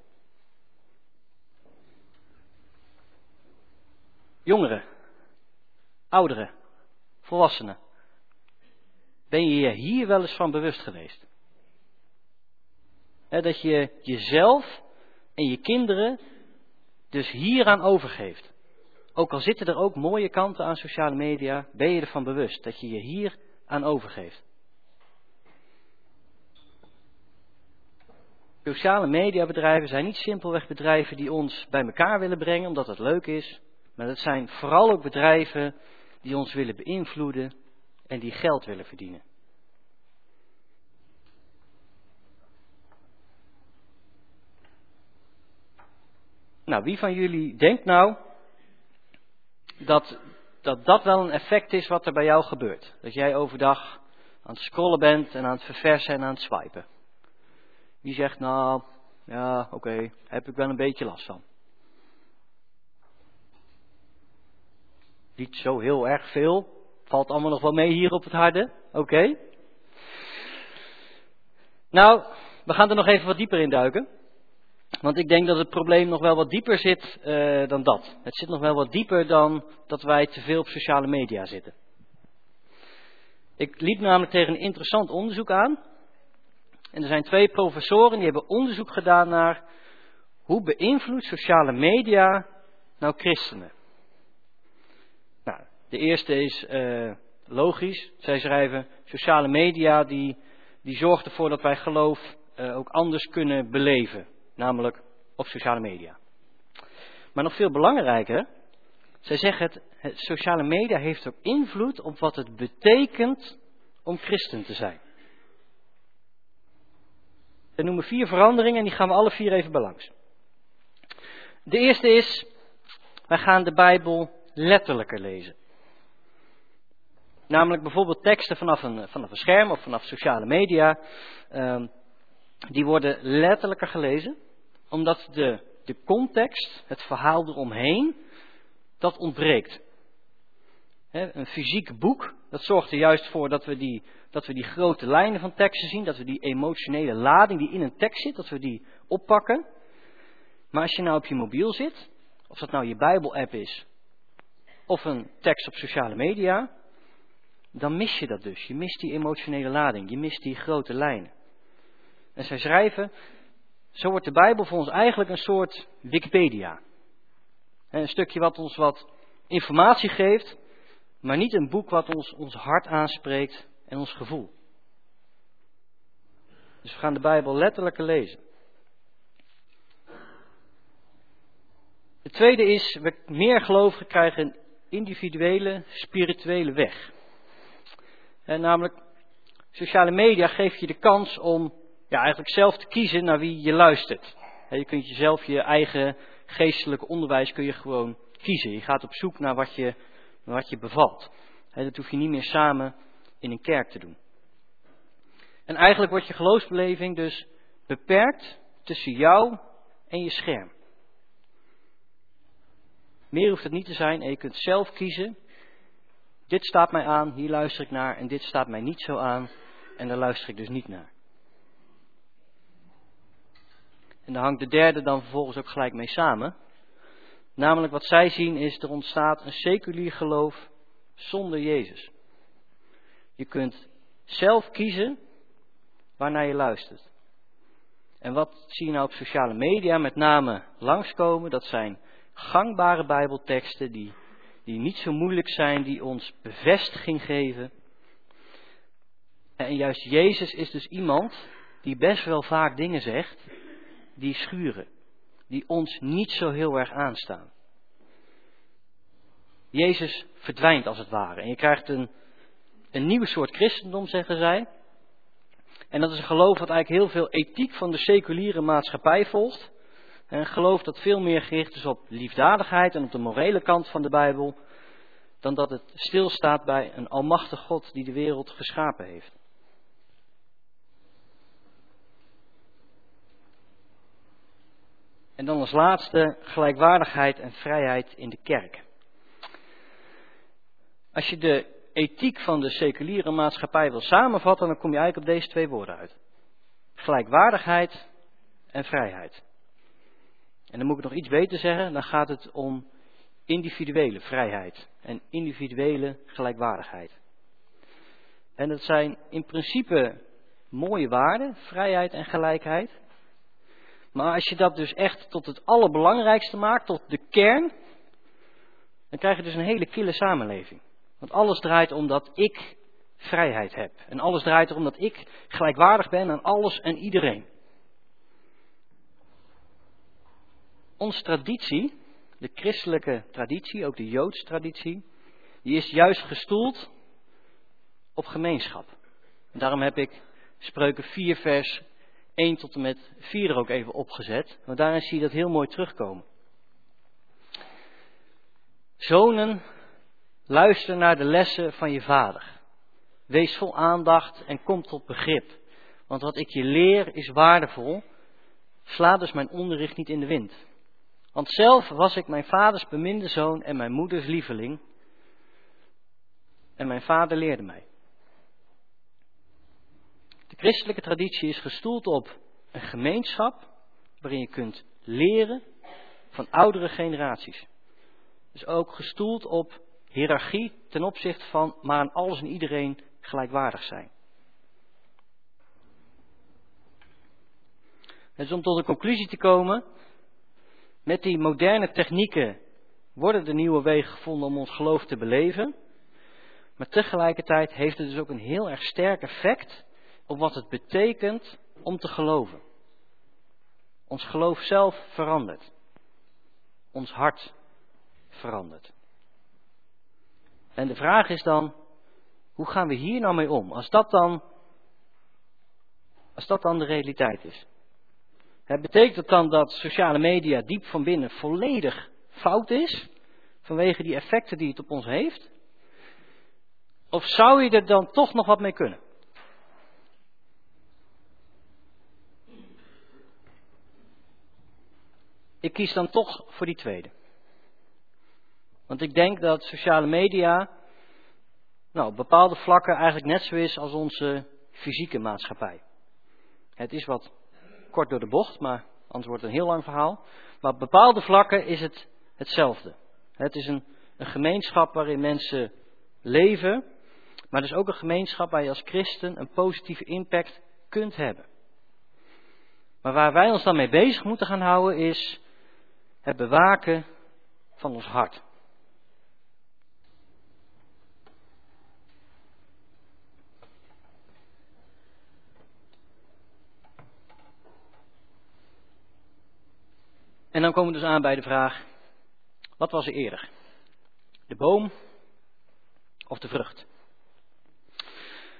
Jongeren, ouderen, volwassenen. Ben je je hier wel eens van bewust geweest? dat je jezelf en je kinderen dus hieraan overgeeft. Ook al zitten er ook mooie kanten aan sociale media, ben je ervan bewust dat je je hier aan overgeeft. Sociale mediabedrijven zijn niet simpelweg bedrijven die ons bij elkaar willen brengen omdat het leuk is, maar het zijn vooral ook bedrijven die ons willen beïnvloeden en die geld willen verdienen. Nou, wie van jullie denkt nou dat, dat dat wel een effect is wat er bij jou gebeurt? Dat jij overdag aan het scrollen bent en aan het verversen en aan het swipen. Wie zegt nou, ja, oké, heb ik wel een beetje last van. Niet zo heel erg veel. Valt allemaal nog wel mee hier op het harde. Oké. Nou, we gaan er nog even wat dieper in duiken. Want ik denk dat het probleem nog wel wat dieper zit uh, dan dat. Het zit nog wel wat dieper dan dat wij te veel op sociale media zitten. Ik liep namelijk tegen een interessant onderzoek aan. En er zijn twee professoren die hebben onderzoek gedaan naar hoe beïnvloedt sociale media nou christenen. De eerste is uh, logisch. Zij schrijven sociale media die, die zorgt ervoor dat wij geloof uh, ook anders kunnen beleven namelijk op sociale media. Maar nog veel belangrijker, zij zeggen het, sociale media heeft ook invloed op wat het betekent om christen te zijn. We noemen vier veranderingen en die gaan we alle vier even belangs. De eerste is, wij gaan de Bijbel letterlijker lezen. Namelijk bijvoorbeeld teksten vanaf een, vanaf een scherm of vanaf sociale media. Um, die worden letterlijker gelezen omdat de, de context, het verhaal eromheen, dat ontbreekt. een fysiek boek, dat zorgt er juist voor dat we, die, dat we die grote lijnen van teksten zien, dat we die emotionele lading die in een tekst zit, dat we die oppakken. Maar als je nou op je mobiel zit, of dat nou je Bijbel-app is, of een tekst op sociale media, dan mis je dat dus. Je mist die emotionele lading, je mist die grote lijnen. En zij schrijven, zo wordt de Bijbel voor ons eigenlijk een soort Wikipedia. Een stukje wat ons wat informatie geeft, maar niet een boek wat ons ons hart aanspreekt en ons gevoel. Dus we gaan de Bijbel letterlijk lezen. Het tweede is, we meer gelovigen krijgen een individuele, spirituele weg. En namelijk, sociale media geeft je de kans om ja, eigenlijk zelf te kiezen naar wie je luistert. Je kunt jezelf je eigen geestelijke onderwijs kun je gewoon kiezen. Je gaat op zoek naar wat je, wat je bevalt. Dat hoef je niet meer samen in een kerk te doen. En eigenlijk wordt je geloofsbeleving dus beperkt tussen jou en je scherm. Meer hoeft het niet te zijn en je kunt zelf kiezen. Dit staat mij aan, hier luister ik naar en dit staat mij niet zo aan en daar luister ik dus niet naar. En daar hangt de derde dan vervolgens ook gelijk mee samen. Namelijk wat zij zien is, er ontstaat een seculier geloof zonder Jezus. Je kunt zelf kiezen waarnaar je luistert. En wat zie je nou op sociale media met name langskomen? Dat zijn gangbare Bijbelteksten die, die niet zo moeilijk zijn, die ons bevestiging geven. En juist Jezus is dus iemand die best wel vaak dingen zegt die schuren, die ons niet zo heel erg aanstaan. Jezus verdwijnt als het ware en je krijgt een, een nieuwe soort christendom, zeggen zij. En dat is een geloof wat eigenlijk heel veel ethiek van de seculiere maatschappij volgt. Een geloof dat veel meer gericht is op liefdadigheid en op de morele kant van de Bijbel, dan dat het stilstaat bij een almachtig God die de wereld geschapen heeft. En dan als laatste gelijkwaardigheid en vrijheid in de kerk. Als je de ethiek van de seculiere maatschappij wil samenvatten, dan kom je eigenlijk op deze twee woorden uit. Gelijkwaardigheid en vrijheid. En dan moet ik nog iets beter zeggen, dan gaat het om individuele vrijheid en individuele gelijkwaardigheid. En dat zijn in principe mooie waarden, vrijheid en gelijkheid. Maar als je dat dus echt tot het allerbelangrijkste maakt, tot de kern, dan krijg je dus een hele kille samenleving. Want alles draait om dat ik vrijheid heb. En alles draait erom dat ik gelijkwaardig ben aan alles en iedereen. Onze traditie, de christelijke traditie, ook de Joodse traditie, die is juist gestoeld op gemeenschap. En daarom heb ik spreuken 4 vers 1 tot en met 4 er ook even opgezet. Want daarin zie je dat heel mooi terugkomen. Zonen, luister naar de lessen van je vader. Wees vol aandacht en kom tot begrip. Want wat ik je leer is waardevol. Sla dus mijn onderricht niet in de wind. Want zelf was ik mijn vaders beminde zoon en mijn moeders lieveling. En mijn vader leerde mij. De christelijke traditie is gestoeld op een gemeenschap waarin je kunt leren van oudere generaties. Dus ook gestoeld op hiërarchie ten opzichte van maar aan alles en iedereen gelijkwaardig zijn. Dus om tot een conclusie te komen, met die moderne technieken worden de nieuwe wegen gevonden om ons geloof te beleven. Maar tegelijkertijd heeft het dus ook een heel erg sterk effect op wat het betekent om te geloven. Ons geloof zelf verandert. Ons hart verandert. En de vraag is dan, hoe gaan we hier nou mee om? Als dat dan, als dat dan de realiteit is. Betekent dan dat sociale media diep van binnen volledig fout is, vanwege die effecten die het op ons heeft? Of zou je er dan toch nog wat mee kunnen? Ik kies dan toch voor die tweede. Want ik denk dat sociale media nou, op bepaalde vlakken eigenlijk net zo is als onze fysieke maatschappij. Het is wat kort door de bocht, maar anders wordt het een heel lang verhaal. Maar op bepaalde vlakken is het hetzelfde. Het is een, een gemeenschap waarin mensen leven, maar het is ook een gemeenschap waar je als christen een positieve impact kunt hebben. Maar waar wij ons dan mee bezig moeten gaan houden is het bewaken van ons hart. En dan komen we dus aan bij de vraag, wat was er eerder? De boom of de vrucht?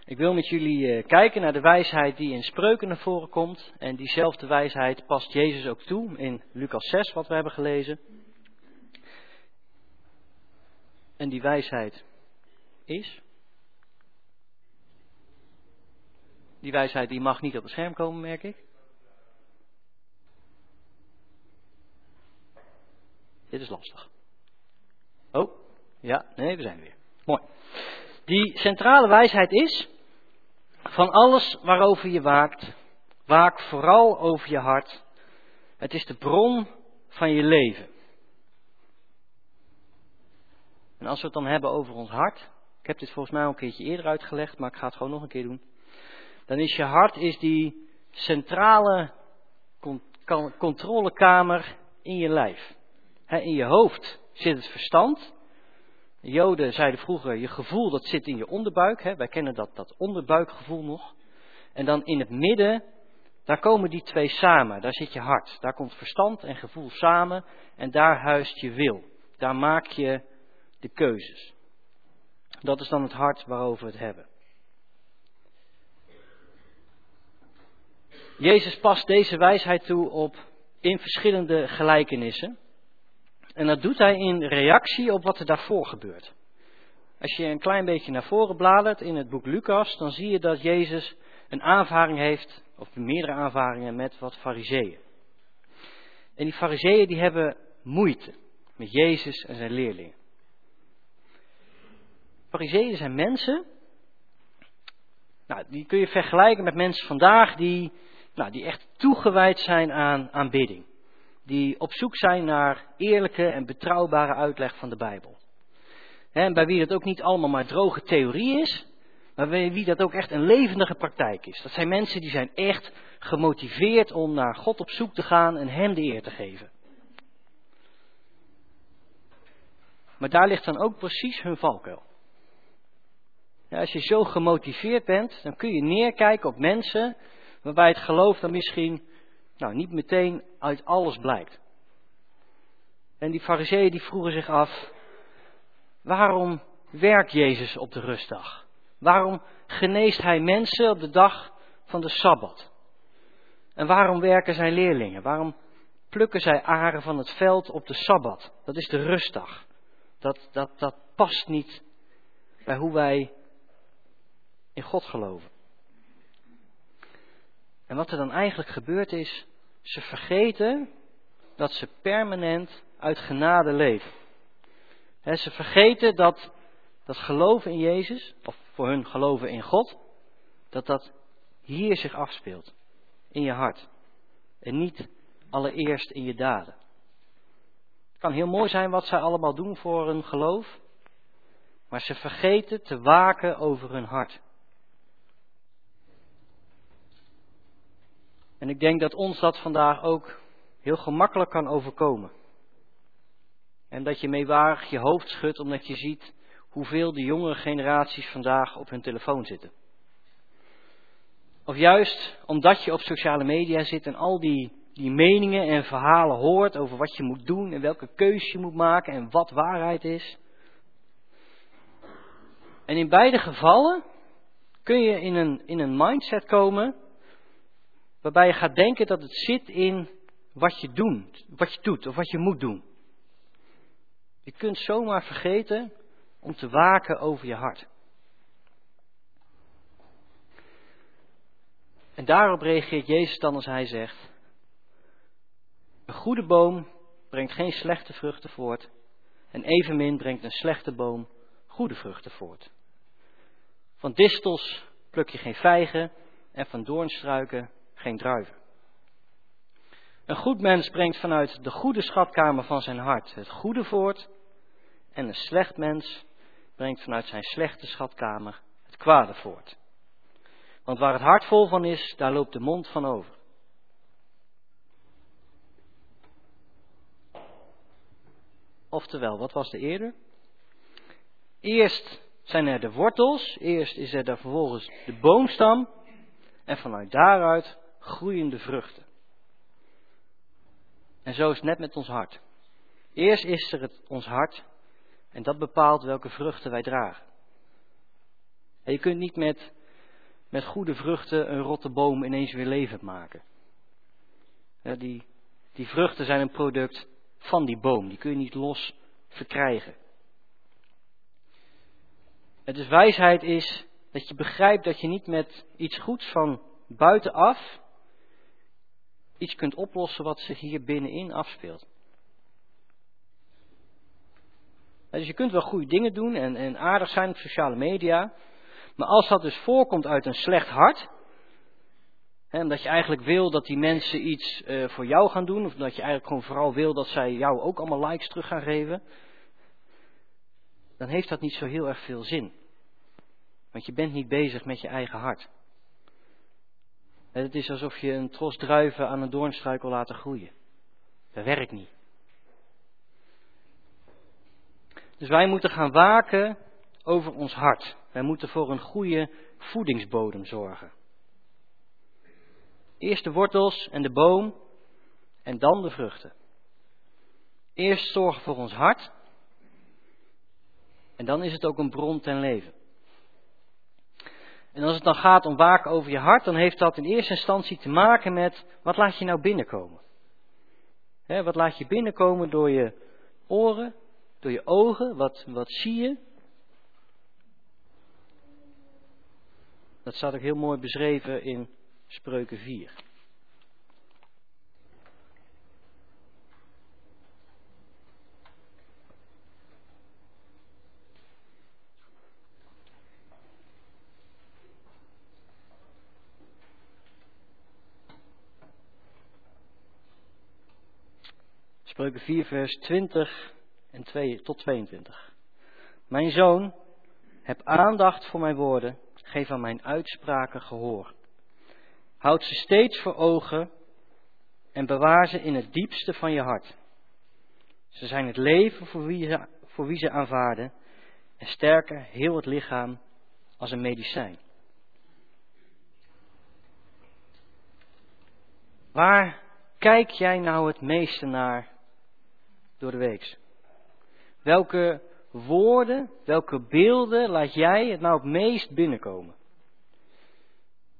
Ik wil met jullie eh, kijken naar de wijsheid die in spreuken naar voren komt. En diezelfde wijsheid past Jezus ook toe in Lucas 6, wat we hebben gelezen. En die wijsheid is. Die wijsheid die mag niet op het scherm komen, merk ik. Dit is lastig. Oh, ja, nee, we zijn er weer. Mooi. Die centrale wijsheid is, van alles waarover je waakt, waak vooral over je hart. Het is de bron van je leven. En als we het dan hebben over ons hart, ik heb dit volgens mij al een keertje eerder uitgelegd, maar ik ga het gewoon nog een keer doen. Dan is je hart is die centrale controlekamer in je lijf in je hoofd zit het verstand. De Joden zeiden vroeger, je gevoel dat zit in je onderbuik. Wij kennen dat, dat onderbuikgevoel nog. En dan in het midden, daar komen die twee samen. Daar zit je hart. Daar komt verstand en gevoel samen. En daar huist je wil. Daar maak je de keuzes. Dat is dan het hart waarover we het hebben. Jezus past deze wijsheid toe op in verschillende gelijkenissen. En dat doet hij in reactie op wat er daarvoor gebeurt. Als je een klein beetje naar voren bladert in het boek Lucas, dan zie je dat Jezus een aanvaring heeft, of meerdere aanvaringen met wat fariseeën. En die fariseeën die hebben moeite met Jezus en zijn leerlingen. Fariseeën zijn mensen, nou, die kun je vergelijken met mensen vandaag die, nou, die echt toegewijd zijn aan aanbidding. Die op zoek zijn naar eerlijke en betrouwbare uitleg van de Bijbel. En bij wie dat ook niet allemaal maar droge theorie is, maar bij wie dat ook echt een levendige praktijk is. Dat zijn mensen die zijn echt gemotiveerd om naar God op zoek te gaan en Hem de eer te geven. Maar daar ligt dan ook precies hun valkuil. Ja, als je zo gemotiveerd bent, dan kun je neerkijken op mensen waarbij het geloof dan misschien nou, niet meteen uit alles blijkt. En die fariseeën die vroegen zich af, waarom werkt Jezus op de rustdag? Waarom geneest hij mensen op de dag van de Sabbat? En waarom werken zijn leerlingen? Waarom plukken zij aren van het veld op de Sabbat? Dat is de rustdag. Dat, dat, dat past niet bij hoe wij in God geloven. En wat er dan eigenlijk gebeurt is, ze vergeten dat ze permanent uit genade leven. ze vergeten dat dat geloven in Jezus, of voor hun geloven in God, dat dat hier zich afspeelt. In je hart. En niet allereerst in je daden. Het kan heel mooi zijn wat zij allemaal doen voor hun geloof, maar ze vergeten te waken over hun hart. En ik denk dat ons dat vandaag ook heel gemakkelijk kan overkomen. En dat je meewarig je hoofd schudt omdat je ziet hoeveel de jongere generaties vandaag op hun telefoon zitten. Of juist omdat je op sociale media zit en al die, die meningen en verhalen hoort over wat je moet doen en welke keuze je moet maken en wat waarheid is. En in beide gevallen kun je in een, in een mindset komen waarbij je gaat denken dat het zit in wat je, doet, wat je doet of wat je moet doen. Je kunt zomaar vergeten om te waken over je hart. En daarop reageert Jezus dan als hij zegt: Een goede boom brengt geen slechte vruchten voort, en evenmin brengt een slechte boom goede vruchten voort. Van distels pluk je geen vijgen en van doornstruiken geen druiven. Een goed mens brengt vanuit de goede schatkamer van zijn hart het goede voort, en een slecht mens brengt vanuit zijn slechte schatkamer het kwade voort. Want waar het hart vol van is, daar loopt de mond van over. Oftewel, wat was er eerder? Eerst zijn er de wortels, eerst is er vervolgens de boomstam en vanuit daaruit groeiende vruchten. En zo is het net met ons hart. Eerst is er het, ons hart en dat bepaalt welke vruchten wij dragen. En je kunt niet met, met goede vruchten een rotte boom ineens weer levend maken. Die, die vruchten zijn een product van die boom. Die kun je niet los verkrijgen. Het dus wijsheid is dat je begrijpt dat je niet met iets goeds van buitenaf iets kunt oplossen wat zich hier binnenin afspeelt. Dus je kunt wel goede dingen doen en, en aardig zijn op sociale media. Maar als dat dus voorkomt uit een slecht hart. Hè, omdat je eigenlijk wil dat die mensen iets uh, voor jou gaan doen. Of dat je eigenlijk gewoon vooral wil dat zij jou ook allemaal likes terug gaan geven. Dan heeft dat niet zo heel erg veel zin. Want je bent niet bezig met je eigen hart. Het is alsof je een tros druiven aan een doornstruik wil laten groeien. Dat werkt niet. Dus wij moeten gaan waken over ons hart. Wij moeten voor een goede voedingsbodem zorgen. Eerst de wortels en de boom en dan de vruchten. Eerst zorgen voor ons hart en dan is het ook een bron ten leven. En als het dan gaat om waken over je hart, dan heeft dat in eerste instantie te maken met wat laat je nou binnenkomen. Wat laat je binnenkomen door je oren, door je ogen? Wat, wat zie je? Dat staat ook heel mooi beschreven in Spreuken 4. Spreuken 4, vers 20 en 2, tot 22. Mijn zoon, heb aandacht voor mijn woorden, geef aan mijn uitspraken gehoor. Houd ze steeds voor ogen en bewaar ze in het diepste van je hart. Ze zijn het leven voor wie ze, voor wie ze aanvaarden en sterken heel het lichaam als een medicijn. Waar kijk jij nou het meeste naar door de week? Welke woorden, welke beelden laat jij het nou het meest binnenkomen?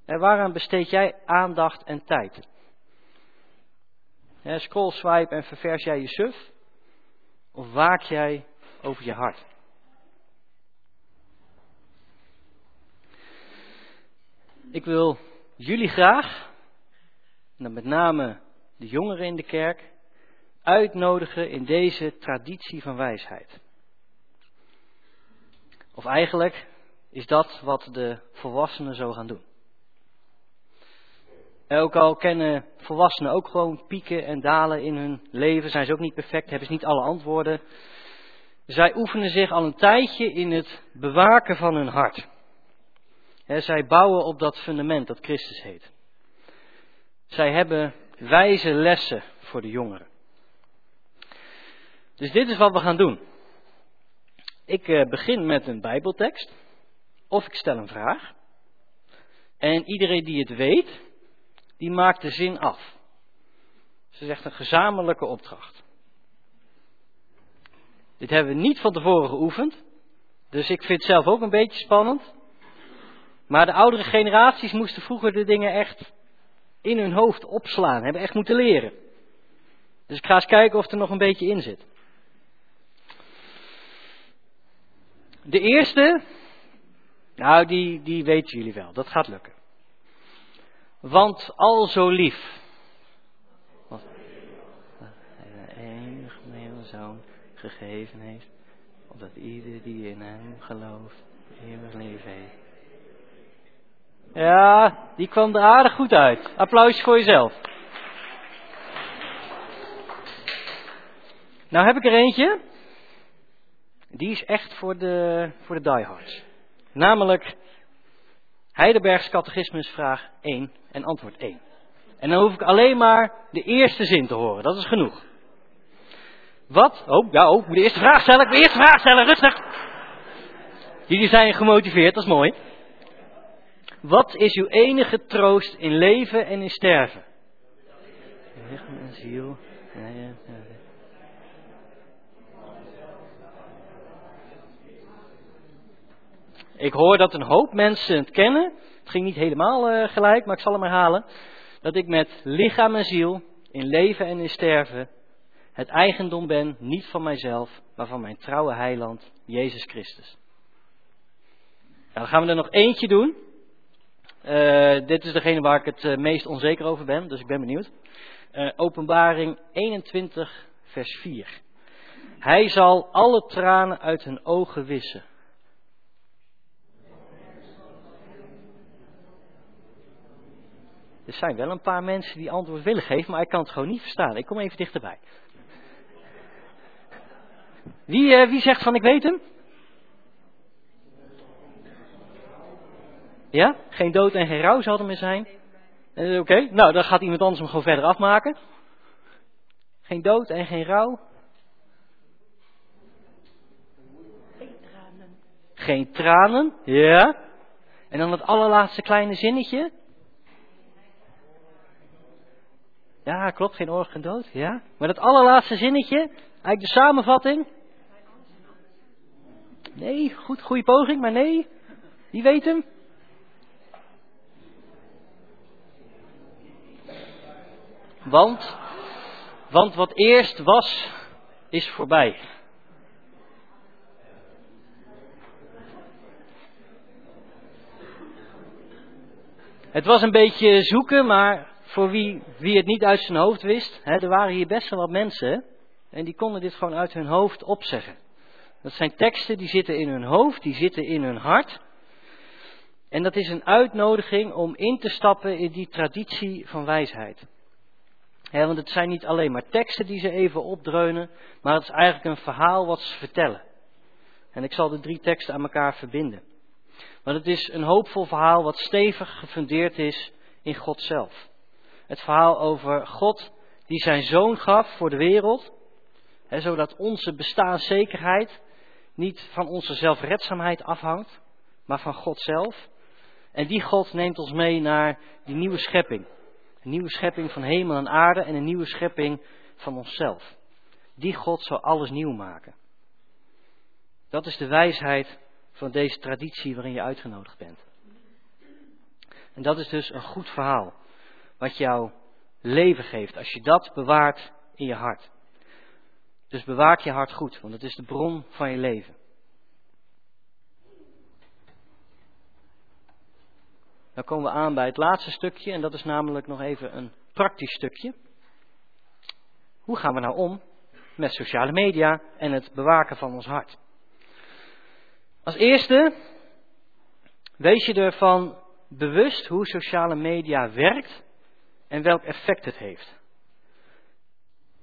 En waaraan besteed jij aandacht en tijd? Scroll, swipe en ververs jij je suf? Of waak jij over je hart? Ik wil jullie graag, en dan met name de jongeren in de kerk, uitnodigen in deze traditie van wijsheid. Of eigenlijk is dat wat de volwassenen zo gaan doen. Ook al kennen volwassenen ook gewoon pieken en dalen in hun leven, zijn ze ook niet perfect, hebben ze niet alle antwoorden. Zij oefenen zich al een tijdje in het bewaken van hun hart. zij bouwen op dat fundament dat Christus heet. Zij hebben wijze lessen voor de jongeren. Dus dit is wat we gaan doen. Ik eh, begin met een Bijbeltekst, of ik stel een vraag. En iedereen die het weet, die maakt de zin af. Ze zegt een gezamenlijke opdracht. Dit hebben we niet van tevoren geoefend, dus ik vind het zelf ook een beetje spannend. Maar de oudere generaties moesten vroeger de dingen echt in hun hoofd opslaan, hebben echt moeten leren. Dus ik ga eens kijken of er nog een beetje in zit. De eerste, nou die, die weten jullie wel, dat gaat lukken. Want al zo lief. De enige zoon gegeven heeft, opdat ieder die in hem gelooft, eeuwig leven heeft. Ja, die kwam er aardig goed uit. Applaus voor jezelf. Nou heb ik er eentje. Die is echt voor de, voor de diehards. Namelijk Heidelbergs Catechismus vraag 1 en antwoord 1. En dan hoef ik alleen maar de eerste zin te horen. Dat is genoeg. Wat? Oh, ja, oh, de eerste vraag stellen. De eerste vraag stellen, rustig. Jullie zijn gemotiveerd, dat is mooi. Wat is uw enige troost in leven en in sterven? Lichaam en ziel. Ja, ja. Ik hoor dat een hoop mensen het kennen. Het ging niet helemaal uh, gelijk, maar ik zal hem herhalen. Dat ik met lichaam en ziel, in leven en in sterven, het eigendom ben, niet van mijzelf, maar van mijn trouwe heiland, Jezus Christus. Nou, dan gaan we er nog eentje doen. Uh, dit is degene waar ik het uh, meest onzeker over ben, dus ik ben benieuwd. openbaring 21, vers 4. Hij zal alle tranen uit hun ogen wissen. Er zijn wel een paar mensen die antwoord willen geven, maar ik kan het gewoon niet verstaan. Ik kom even dichterbij. Wie, uh, wie zegt van ik weet hem? Ja? Geen dood en geen rouw zal er meer zijn. Uh, Oké, nou dan gaat iemand anders hem gewoon verder afmaken. Geen dood en geen rouw.
Geen tranen.
Geen tranen, ja. En dan het allerlaatste kleine zinnetje. Ja, klopt, geen oorlog, geen dood. Ja. Maar dat allerlaatste zinnetje, eigenlijk de samenvatting. Nee, goed, goede poging, maar nee. Wie weet hem? Want Want wat eerst was, is voorbij. Het was een beetje zoeken, maar voor wie, wie het niet uit zijn hoofd wist, hè, er waren hier best wel wat mensen en die konden dit gewoon uit hun hoofd opzeggen. Dat zijn teksten die zitten in hun hoofd, die zitten in hun hart. En dat is een uitnodiging om in te stappen in die traditie van wijsheid. want het zijn niet alleen maar teksten die ze even opdreunen, maar het is eigenlijk een verhaal wat ze vertellen. En ik zal de drie teksten aan elkaar verbinden. Want het is een hoopvol verhaal wat stevig gefundeerd is in God zelf. Het verhaal over God die zijn zoon gaf voor de wereld, zodat onze bestaanszekerheid niet van onze zelfredzaamheid afhangt, maar van God zelf. En die God neemt ons mee naar die nieuwe schepping. Een nieuwe schepping van hemel en aarde en een nieuwe schepping van onszelf. Die God zal alles nieuw maken. Dat is de wijsheid van deze traditie waarin je uitgenodigd bent. En dat is dus een goed verhaal, wat jouw leven geeft, als je dat bewaart in je hart. Dus bewaak je hart goed, want het is de bron van je leven. Dan komen we aan bij het laatste stukje en dat is namelijk nog even een praktisch stukje. Hoe gaan we nou om met sociale media en het bewaken van ons hart? Als eerste, wees je ervan bewust hoe sociale media werkt en welk effect het heeft.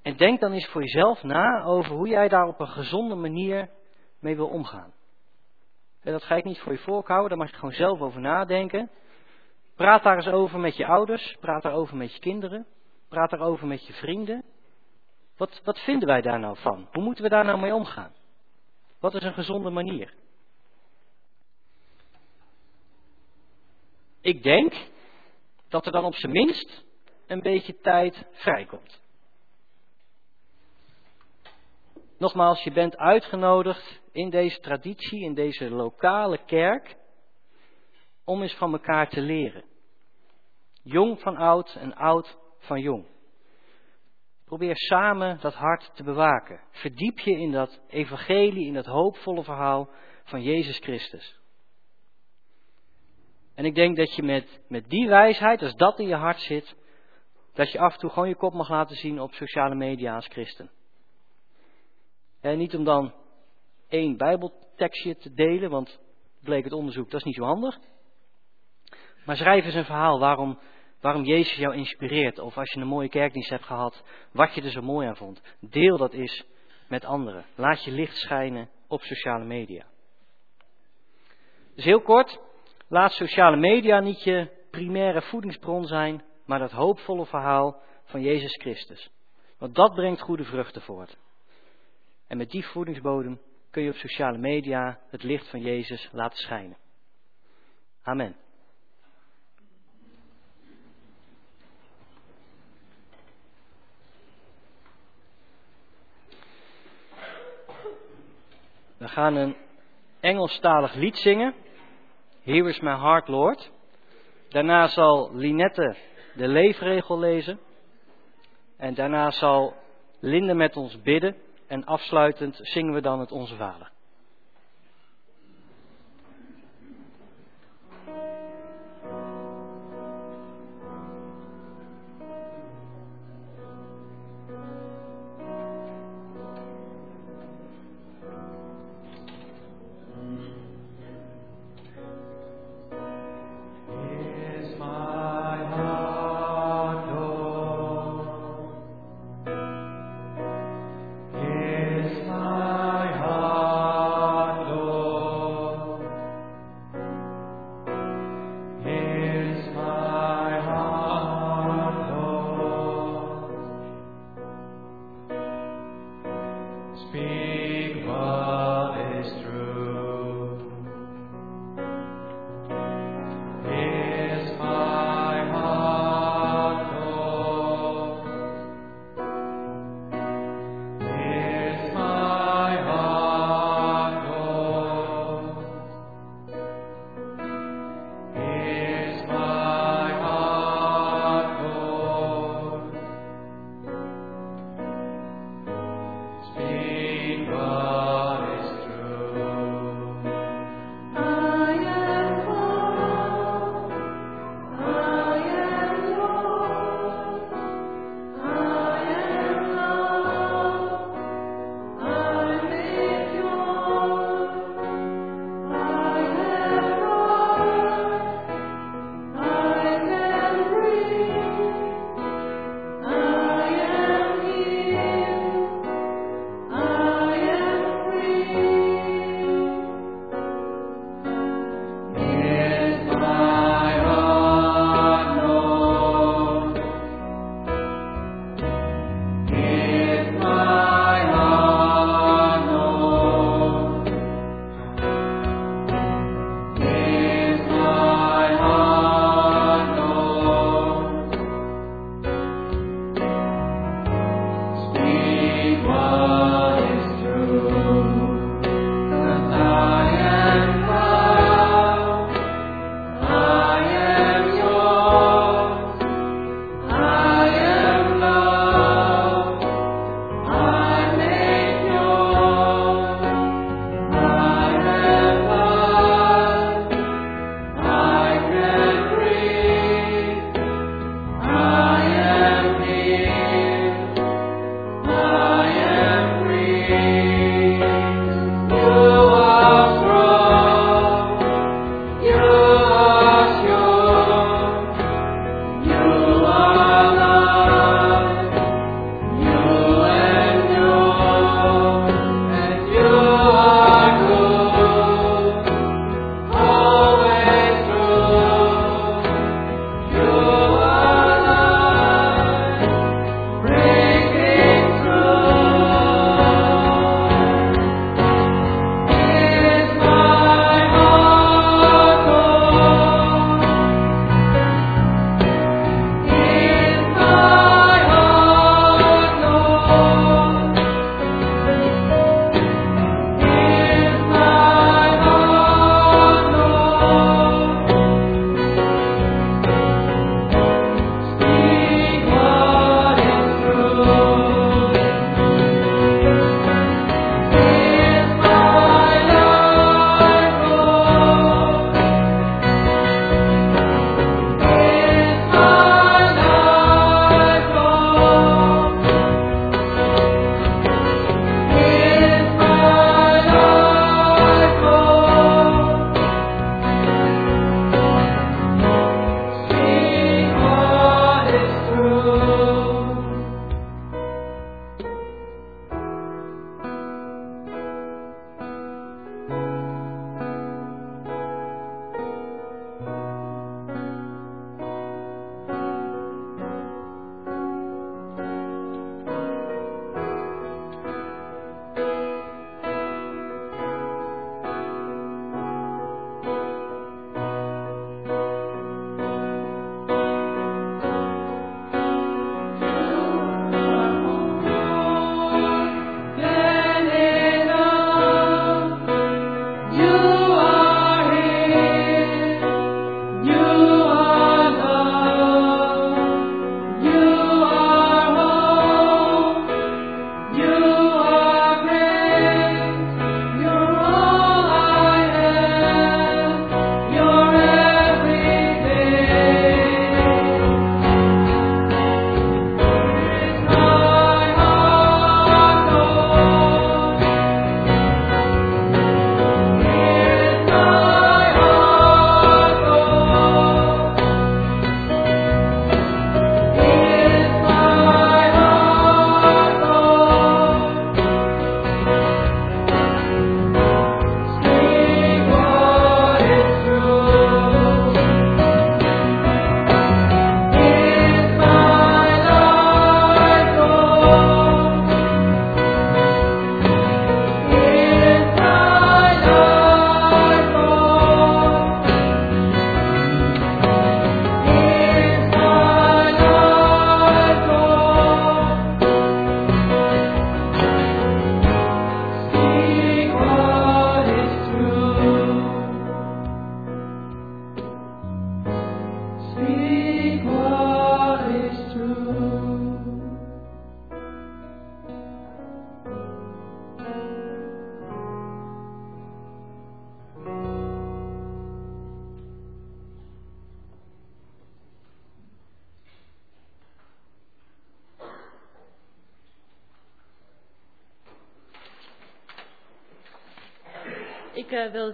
En denk dan eens voor jezelf na over hoe jij daar op een gezonde manier mee wil omgaan. En dat ga ik niet voor je voorhouden, daar mag je gewoon zelf over nadenken. Praat daar eens over met je ouders, praat daarover met je kinderen, praat daarover met je vrienden. Wat, wat vinden wij daar nou van? Hoe moeten we daar nou mee omgaan? Wat is een gezonde manier? Ik denk dat er dan op zijn minst een beetje tijd vrijkomt. Nogmaals, je bent uitgenodigd in deze traditie, in deze lokale kerk, om eens van elkaar te leren. Jong van oud en oud van jong. Probeer samen dat hart te bewaken. Verdiep je in dat evangelie, in dat hoopvolle verhaal van Jezus Christus. En ik denk dat je met, met die wijsheid, als dat in je hart zit, dat je af en toe gewoon je kop mag laten zien op sociale media als christen. En niet om dan één bijbeltekstje te delen, want bleek het onderzoek, dat is niet zo handig. Maar schrijf eens een verhaal waarom, waarom Jezus jou inspireert. Of als je een mooie kerkdienst hebt gehad, wat je er zo mooi aan vond. Deel dat eens met anderen. Laat je licht schijnen op sociale media. Dus heel kort, laat sociale media niet je primaire voedingsbron zijn, maar dat hoopvolle verhaal van Jezus Christus. Want dat brengt goede vruchten voort. En met die voedingsbodem kun je op sociale media het licht van Jezus laten schijnen. Amen. We gaan een Engelstalig lied zingen. Here is my heart, Lord. Daarna zal Linette de leefregel lezen. En daarna zal Linde met ons bidden. En afsluitend zingen we dan het Onze Vader.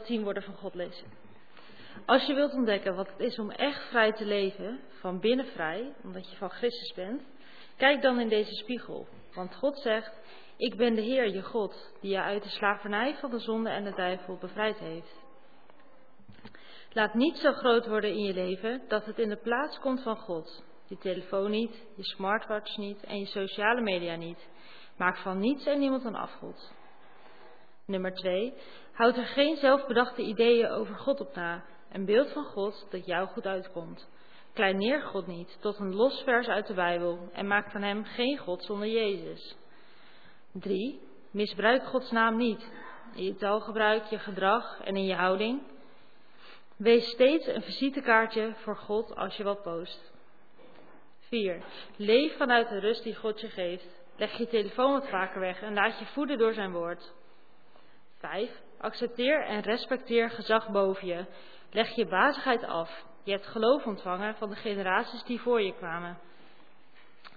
De tien woorden van God lezen. Als je wilt ontdekken wat het is om echt vrij te leven, van binnen vrij, omdat je van Christus bent, kijk dan in deze spiegel. Want God zegt, ik ben de Heer, je God, die je uit de slavernij van de zonde en de duivel bevrijd heeft. Laat niet zo groot worden in je leven dat het in de plaats komt van God. Je telefoon niet, je smartwatch niet en je sociale media niet. Maak van niets en niemand een afgod. Nummer 2. Houd er geen zelfbedachte ideeën over God op na. Een beeld van God dat jou goed uitkomt. Kleineer God niet tot een los vers uit de Bijbel en maak van hem geen God zonder Jezus. 3. Misbruik Gods naam niet. In je taalgebruik, je gedrag en in je houding. Wees steeds een visitekaartje voor God als je wat post. 4. Leef vanuit de rust die God je geeft. Leg je telefoon wat vaker weg en laat je voeden door zijn woord. 5. Accepteer en respecteer gezag boven je. Leg je bazigheid af. Je hebt geloof ontvangen van de generaties die voor je kwamen.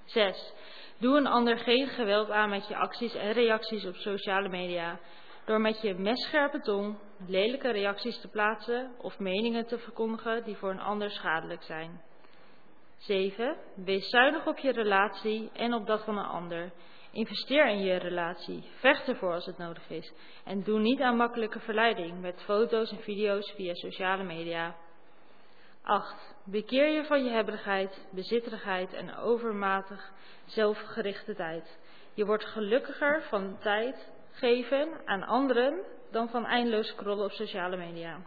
6. Doe een ander geen geweld aan met je acties en reacties op sociale media. Door met je messcherpe tong lelijke reacties te plaatsen of meningen te verkondigen die voor een ander schadelijk zijn. 7. Wees zuinig op je relatie en op dat van een ander. Investeer in je relatie. Vecht ervoor als het nodig is. En doe niet aan makkelijke verleiding met foto's en video's via sociale media. 8. Bekeer je van je hebberigheid, bezitterigheid en overmatig zelfgerichte tijd. Je wordt gelukkiger van tijd geven aan anderen dan van eindeloos scrollen op sociale media.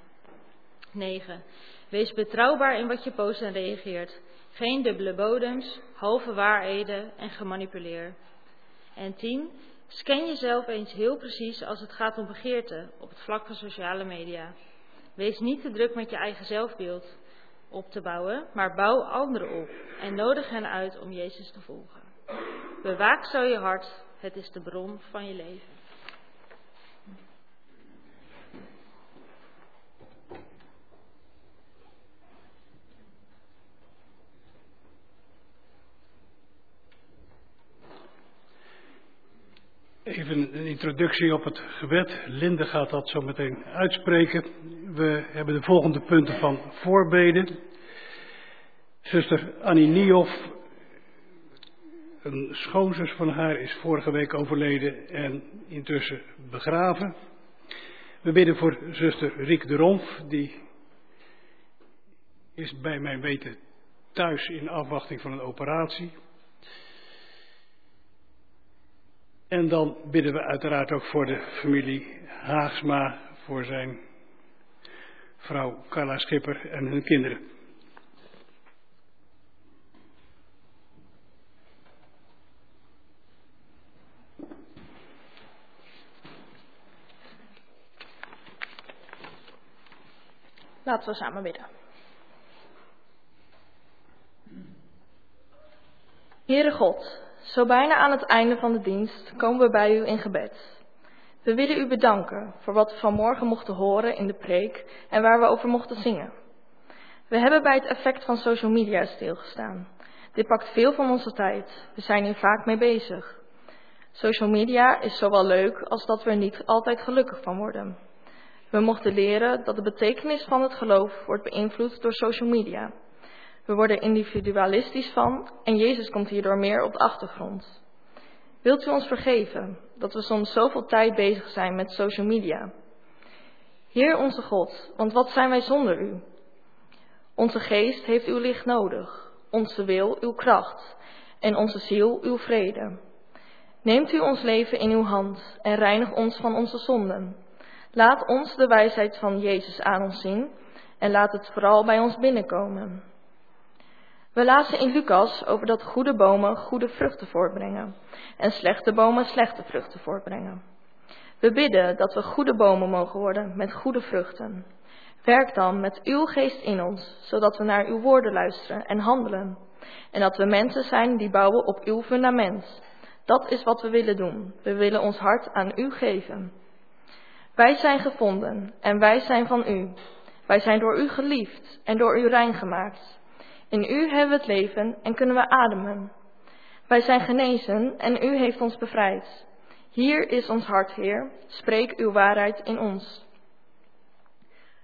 9. Wees betrouwbaar in wat je post en reageert. Geen dubbele bodems, halve waarheden en gemanipuleer. En 10. Scan jezelf eens heel precies als het gaat om begeerte op het vlak van sociale media. Wees niet te druk met je eigen zelfbeeld op te bouwen, maar bouw anderen op en nodig hen uit om Jezus te volgen. Bewaak zo je hart, het is de bron van je leven.
Even een introductie op het gebed. Linde gaat dat zo meteen uitspreken. We hebben de volgende punten van voorbeden. Zuster Annie Niehoff, een schoonzus van haar, is vorige week overleden en intussen begraven. We bidden voor zuster Riek de Romf, die is bij mijn weten thuis in afwachting van een operatie. En dan bidden we uiteraard ook voor de familie Haagsma, voor zijn vrouw Carla Schipper en hun kinderen.
Laten we samen bidden. Heere God, zo bijna aan het einde van de dienst komen we bij u in gebed. We willen u bedanken voor wat we vanmorgen mochten horen in de preek en waar we over mochten zingen. We hebben bij het effect van social media stilgestaan. Dit pakt veel van onze tijd. We zijn hier vaak mee bezig. Social media is zowel leuk als dat we er niet altijd gelukkig van worden. We mochten leren dat de betekenis van het geloof wordt beïnvloed door social media. We worden individualistisch van en Jezus komt hierdoor meer op de achtergrond. Wilt u ons vergeven dat we soms zoveel tijd bezig zijn met social media? Heer onze God, want wat zijn wij zonder u? Onze geest heeft uw licht nodig, onze wil uw kracht en onze ziel uw vrede. Neemt u ons leven in uw hand en reinig ons van onze zonden. Laat ons de wijsheid van Jezus aan ons zien en laat het vooral bij ons binnenkomen. We lazen in Lucas over dat goede bomen goede vruchten voortbrengen en slechte bomen slechte vruchten voortbrengen. We bidden dat we goede bomen mogen worden met goede vruchten. Werk dan met uw geest in ons, zodat we naar uw woorden luisteren en handelen. En dat we mensen zijn die bouwen op uw fundament. Dat is wat we willen doen. We willen ons hart aan u geven. Wij zijn gevonden en wij zijn van u. Wij zijn door u geliefd en door u rein gemaakt. In u hebben we het leven en kunnen we ademen. Wij zijn genezen en u heeft ons bevrijd. Hier is ons hart, Heer. Spreek uw waarheid in ons.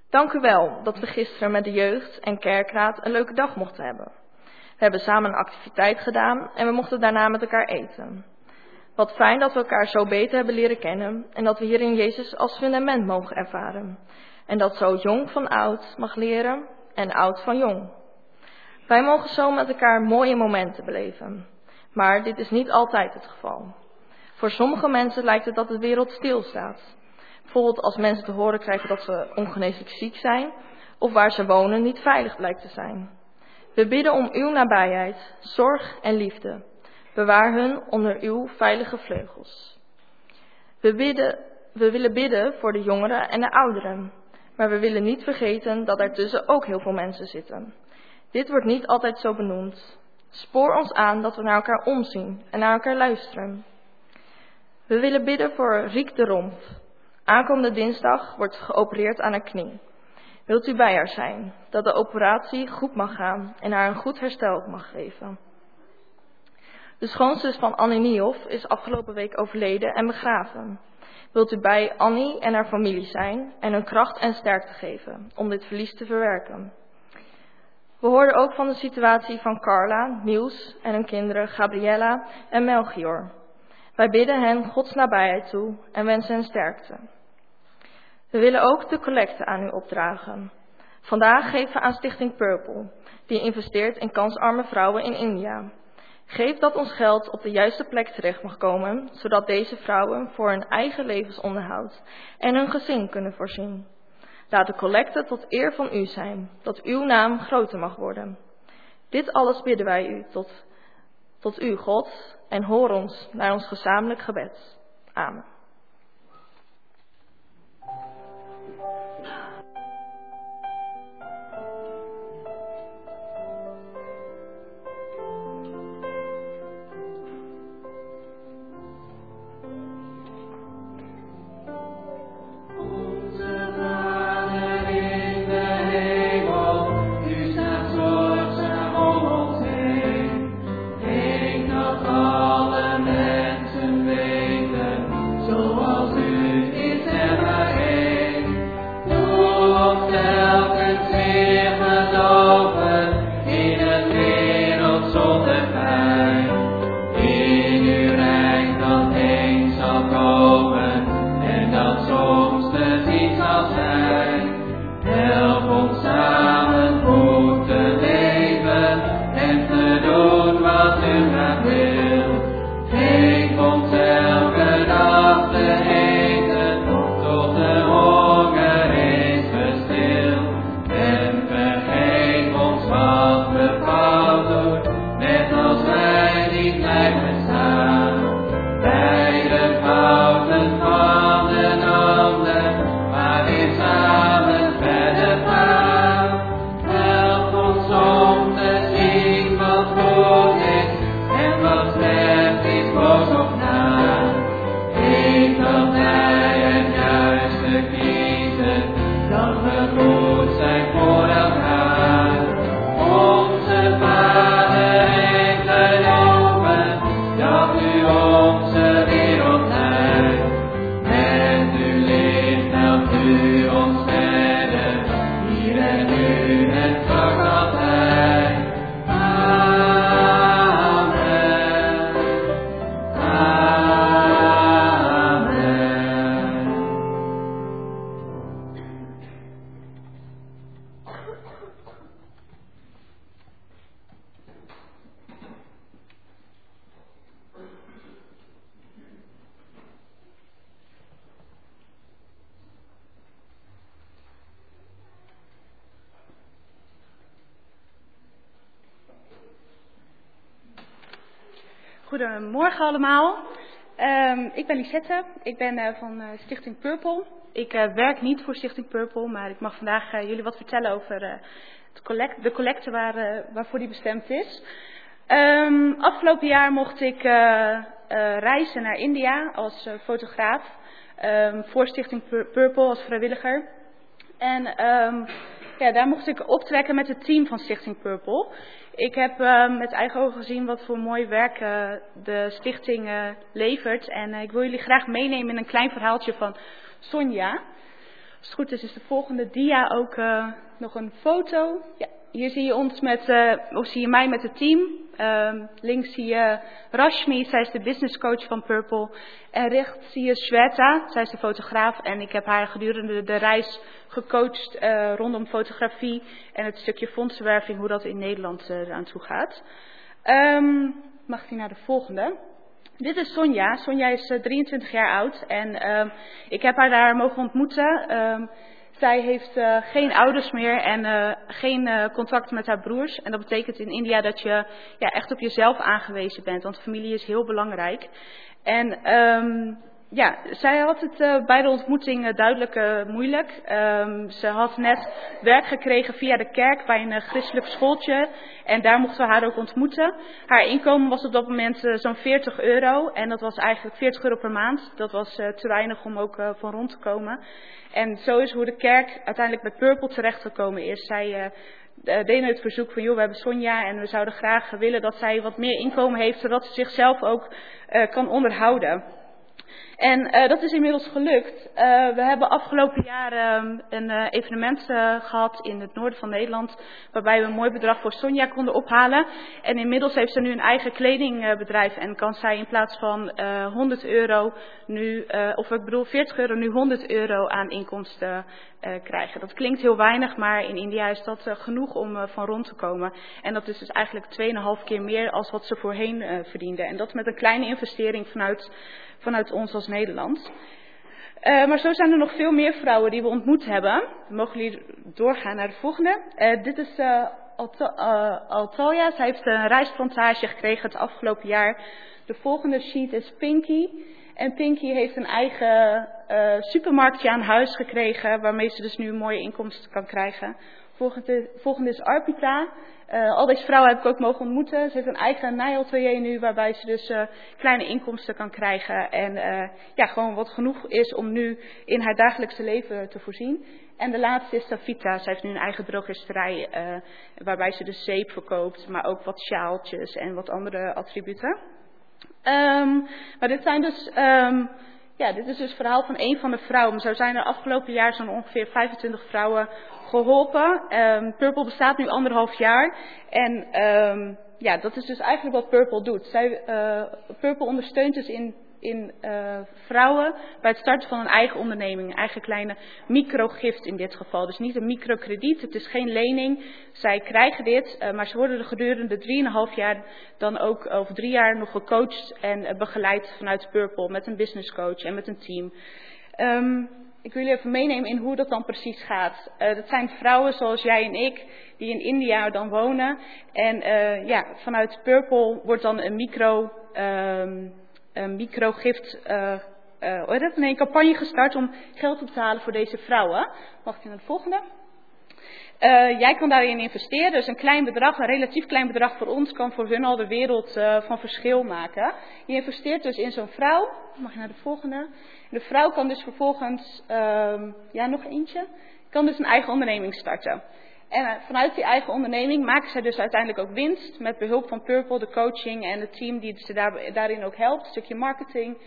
Dank u wel dat we gisteren met de jeugd en kerkraad een leuke dag mochten hebben. We hebben samen een activiteit gedaan en we mochten daarna met elkaar eten. Wat fijn dat we elkaar zo beter hebben leren kennen en dat we hierin Jezus als fundament mogen ervaren. En dat zo jong van oud mag leren en oud van jong. Wij mogen zo met elkaar mooie momenten beleven. Maar dit is niet altijd het geval. Voor sommige mensen lijkt het dat de wereld stilstaat. Bijvoorbeeld als mensen te horen krijgen dat ze ongeneeslijk ziek zijn of waar ze wonen niet veilig blijkt te zijn. We bidden om uw nabijheid, zorg en liefde. Bewaar hun onder uw veilige vleugels. We, bidden, we willen bidden voor de jongeren en de ouderen. Maar we willen niet vergeten dat daartussen ook heel veel mensen zitten. Dit wordt niet altijd zo benoemd. Spoor ons aan dat we naar elkaar omzien en naar elkaar luisteren. We willen bidden voor Riek de Romp. Aankomende dinsdag wordt geopereerd aan haar knie. Wilt u bij haar zijn, dat de operatie goed mag gaan en haar een goed herstel mag geven. De schoonzus van Annie Niehoff is afgelopen week overleden en begraven. Wilt u bij Annie en haar familie zijn en hun kracht en sterkte geven om dit verlies te verwerken. We hoorden ook van de situatie van Carla, Niels en hun kinderen Gabriella en Melchior. Wij bidden hen Gods nabijheid toe en wensen hen sterkte. We willen ook de collecte aan u opdragen. Vandaag geven we aan Stichting Purple, die investeert in kansarme vrouwen in India. Geef dat ons geld op de juiste plek terecht mag komen, zodat deze vrouwen voor hun eigen levensonderhoud en hun gezin kunnen voorzien. Laat de collecte tot eer van u zijn, dat uw naam groter mag worden. Dit alles bidden wij u tot, tot u, God, en hoor ons naar ons gezamenlijk gebed. Amen.
Ik ben uh, van uh, Stichting Purple. Ik uh, werk niet voor Stichting Purple, maar ik mag vandaag jullie wat vertellen over collect, de collecte waar, waarvoor die bestemd is. Um, afgelopen jaar mocht ik reizen naar India als fotograaf um, voor Stichting Purple als vrijwilliger. En ja, daar mocht ik optrekken met het team van Stichting Purple. Ik heb uh, met eigen ogen gezien wat voor mooi werk uh, de stichting uh, levert. En ik wil jullie graag meenemen in een klein verhaaltje van Sonja. Als het goed is, is de volgende dia ook nog een foto. Ja, hier zie je ons met, uh, of zie je mij met het team. Uh, links zie je Rashmi, zij is de business coach van Purple. En rechts zie je Shweta, zij is de fotograaf. En ik heb haar gedurende de reis gecoacht uh, rondom fotografie en het stukje fondsenwerving, hoe dat in Nederland uh, eraan toe gaat. Um, mag hij naar de volgende? Dit is Sonja. Sonja is uh, 23 jaar oud en um, ik heb haar daar mogen ontmoeten. Zij heeft uh, geen ouders meer en uh, geen uh, contact met haar broers. En dat betekent in India dat je ja, echt op jezelf aangewezen bent, want familie is heel belangrijk. En um, ja, zij had het uh, bij de ontmoeting uh, duidelijk uh, moeilijk. Um, ze had net werk gekregen via de kerk bij een christelijk schooltje. En daar mochten we haar ook ontmoeten. Haar inkomen was op dat moment zo'n 40 euro. En dat was eigenlijk 40 euro per maand. Dat was te weinig om ook van rond te komen. En zo is hoe de kerk uiteindelijk bij Purple terechtgekomen is. Zij deden het verzoek van, joh, we hebben Sonja en we zouden graag willen dat zij wat meer inkomen heeft, zodat ze zichzelf ook kan onderhouden. En uh, dat is inmiddels gelukt. Uh, we hebben afgelopen jaar um, een uh, evenement gehad in het noorden van Nederland, waarbij we een mooi bedrag voor Sonja konden ophalen. En inmiddels heeft ze nu een eigen kledingbedrijf en kan zij in plaats van 100 euro nu, of ik bedoel 40 euro, nu 100 euro aan inkomsten krijgen. Dat klinkt heel weinig, maar in India is dat genoeg om van rond te komen. En dat is dus eigenlijk 2,5 keer meer als wat ze voorheen verdiende. En dat met een kleine investering vanuit vanuit ons als Nederland. Uh, maar zo zijn er nog veel meer vrouwen die we ontmoet hebben. We mogen jullie doorgaan naar de volgende. Uh, dit is uh, Alto Altoya. Zij heeft een rijstplantage gekregen het afgelopen jaar. De volgende sheet is Pinky. En Pinky heeft een eigen supermarktje aan huis gekregen, waarmee ze dus nu een mooie inkomsten kan krijgen. Volgende, is Arpita. Uh, al deze vrouwen heb ik ook mogen ontmoeten. Ze heeft een eigen naaiatelier nu, waarbij ze dus uh, kleine inkomsten kan krijgen. En uh, ja, gewoon wat genoeg is om nu in haar dagelijkse leven te voorzien. En de laatste is Savita. Zij heeft nu een eigen drogisterij, waarbij ze dus zeep verkoopt, maar ook wat sjaaltjes en wat andere attributen. Um, maar dit zijn dus... Um, ja, dit is dus het verhaal van een van de vrouwen. Zo zijn er afgelopen jaar zo'n ongeveer 25 vrouwen geholpen. Um, Purple bestaat nu anderhalf jaar. En um, ja, dat is dus eigenlijk wat Purple doet. Zij, uh, Purple ondersteunt dus in, in uh, vrouwen bij het starten van een eigen onderneming. Een eigen kleine microgift in dit geval. Dus niet een microkrediet, het is geen lening. Zij krijgen dit, uh, maar ze worden er gedurende 3,5 jaar dan ook over drie jaar nog gecoacht en begeleid vanuit Purple met een business coach en met een team. Um, ik wil jullie even meenemen in hoe dat dan precies gaat. Uh, dat zijn vrouwen zoals jij en ik, die in India dan wonen. En uh, ja, vanuit Purple wordt dan een micro, um, een microgift, uh, nee, een campagne gestart om geld te halen voor deze vrouwen. Mag ik naar de volgende? Uh, jij kan daarin investeren. Dus een klein bedrag, een relatief klein bedrag voor ons, kan voor hun al de wereld uh, van verschil maken. Je investeert dus in zo'n vrouw. Mag je naar de volgende? De vrouw kan dus vervolgens, uh, ja, nog eentje, kan dus een eigen onderneming starten. En uh, vanuit die eigen onderneming maken zij dus uiteindelijk ook winst met behulp van Purple, de coaching en het team die ze daar, daarin ook helpt, een stukje marketing.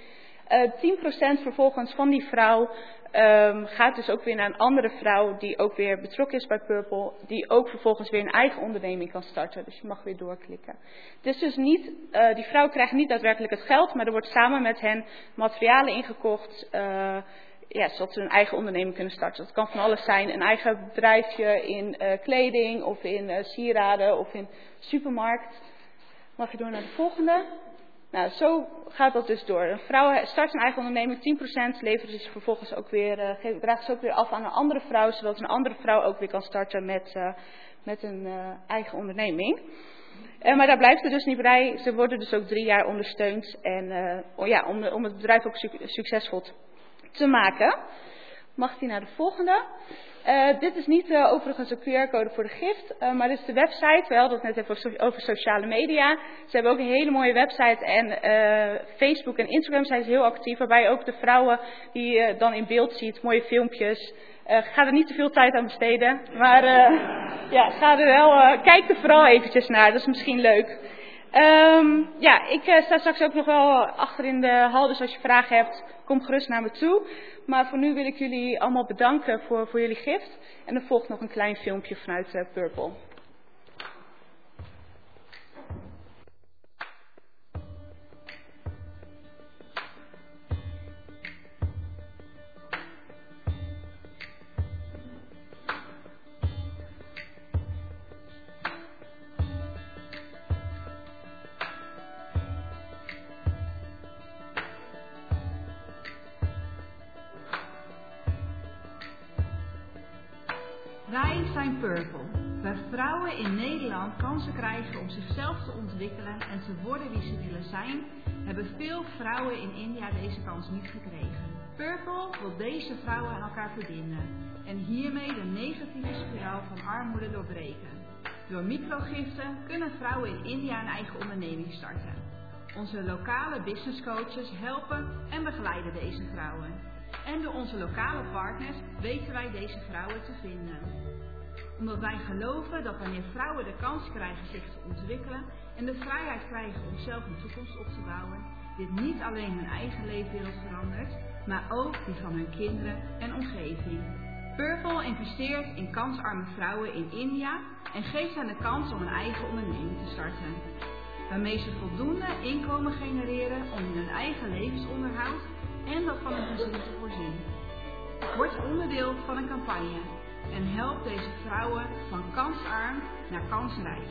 Uh, 10% vervolgens van die vrouw um, gaat dus ook weer naar een andere vrouw die ook weer betrokken is bij Purple, die ook vervolgens weer een eigen onderneming kan starten. Dus je mag weer doorklikken. Is dus niet, uh, die vrouw krijgt niet daadwerkelijk het geld, maar er wordt samen met hen materialen ingekocht, uh, ja, zodat ze een eigen onderneming kunnen starten. Dat kan van alles zijn, een eigen bedrijfje in uh, kleding of in sieraden of in supermarkt. Mag je door naar de volgende? Nou, zo gaat dat dus door. Een vrouw start een eigen onderneming, 10% levert ze vervolgens ook weer, uh, draagt ze ook weer af aan een andere vrouw, zodat een andere vrouw ook weer kan starten met, uh, met een uh, eigen onderneming. Maar daar blijft het dus niet bij. Ze worden dus ook drie jaar ondersteund en, uh, ja, om, om het bedrijf ook su succesvol te maken. Mag die naar de volgende? Uh, dit is niet uh, overigens een QR-code voor de gift, uh, maar dit is de website. We hadden het net even over, sociale media. Ze hebben ook een hele mooie website en Facebook en Instagram zijn ze heel actief. Waarbij ook de vrouwen die je dan in beeld ziet, mooie filmpjes. ga er niet te veel tijd aan besteden, maar ja, ga er wel, kijk er vooral eventjes naar, dat is misschien leuk. Ehm, ja, ik eh, sta straks ook nog wel achter in de hal, dus als je vragen hebt, kom gerust naar me toe. Maar voor nu wil ik jullie allemaal bedanken voor, voor jullie gift. En er volgt nog een klein filmpje vanuit eh, Purple.
Zijn Purple, waar vrouwen in Nederland kansen krijgen om zichzelf te ontwikkelen en te worden wie ze willen zijn, hebben veel vrouwen in India deze kans niet gekregen. Purple wil deze vrouwen aan elkaar verbinden en hiermee de negatieve spiraal van armoede doorbreken. Door microgiften kunnen vrouwen in India een eigen onderneming starten. Onze lokale business coaches helpen en begeleiden deze vrouwen. En door onze lokale partners weten wij deze vrouwen te vinden. Omdat wij geloven dat wanneer vrouwen de kans krijgen zich te ontwikkelen en de vrijheid krijgen om zelf een toekomst op te bouwen, dit niet alleen hun eigen leefwereld verandert, maar ook die van hun kinderen en omgeving. Purple investeert in kansarme vrouwen in India en geeft hen de kans om een eigen onderneming te starten. Waarmee ze voldoende inkomen genereren om hun eigen levensonderhoud en dat van hun gezin te voorzien. Word onderdeel van een campagne en help deze vrouwen van kansarm naar kansrijk.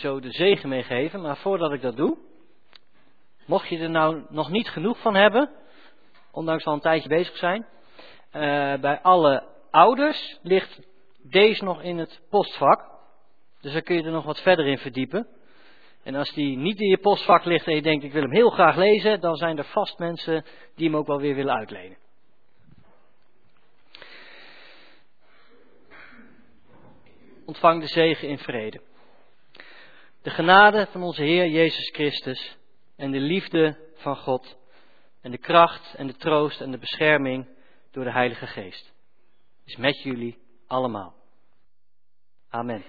Zo de zegen meegeven, maar voordat ik dat doe, mocht je er nou nog niet genoeg van hebben, ondanks al een tijdje bezig zijn, uh, bij alle ouders ligt deze nog in het postvak. Dus daar kun je er nog wat verder in verdiepen. En als die niet in je postvak ligt en je denkt ik wil hem heel graag lezen, dan zijn er vast mensen die hem ook wel weer willen uitlenen. Ontvang de zegen in vrede. De genade van onze Heer Jezus Christus en de liefde van God en de kracht en de troost en de bescherming door de Heilige Geest is met jullie allemaal.
Amen.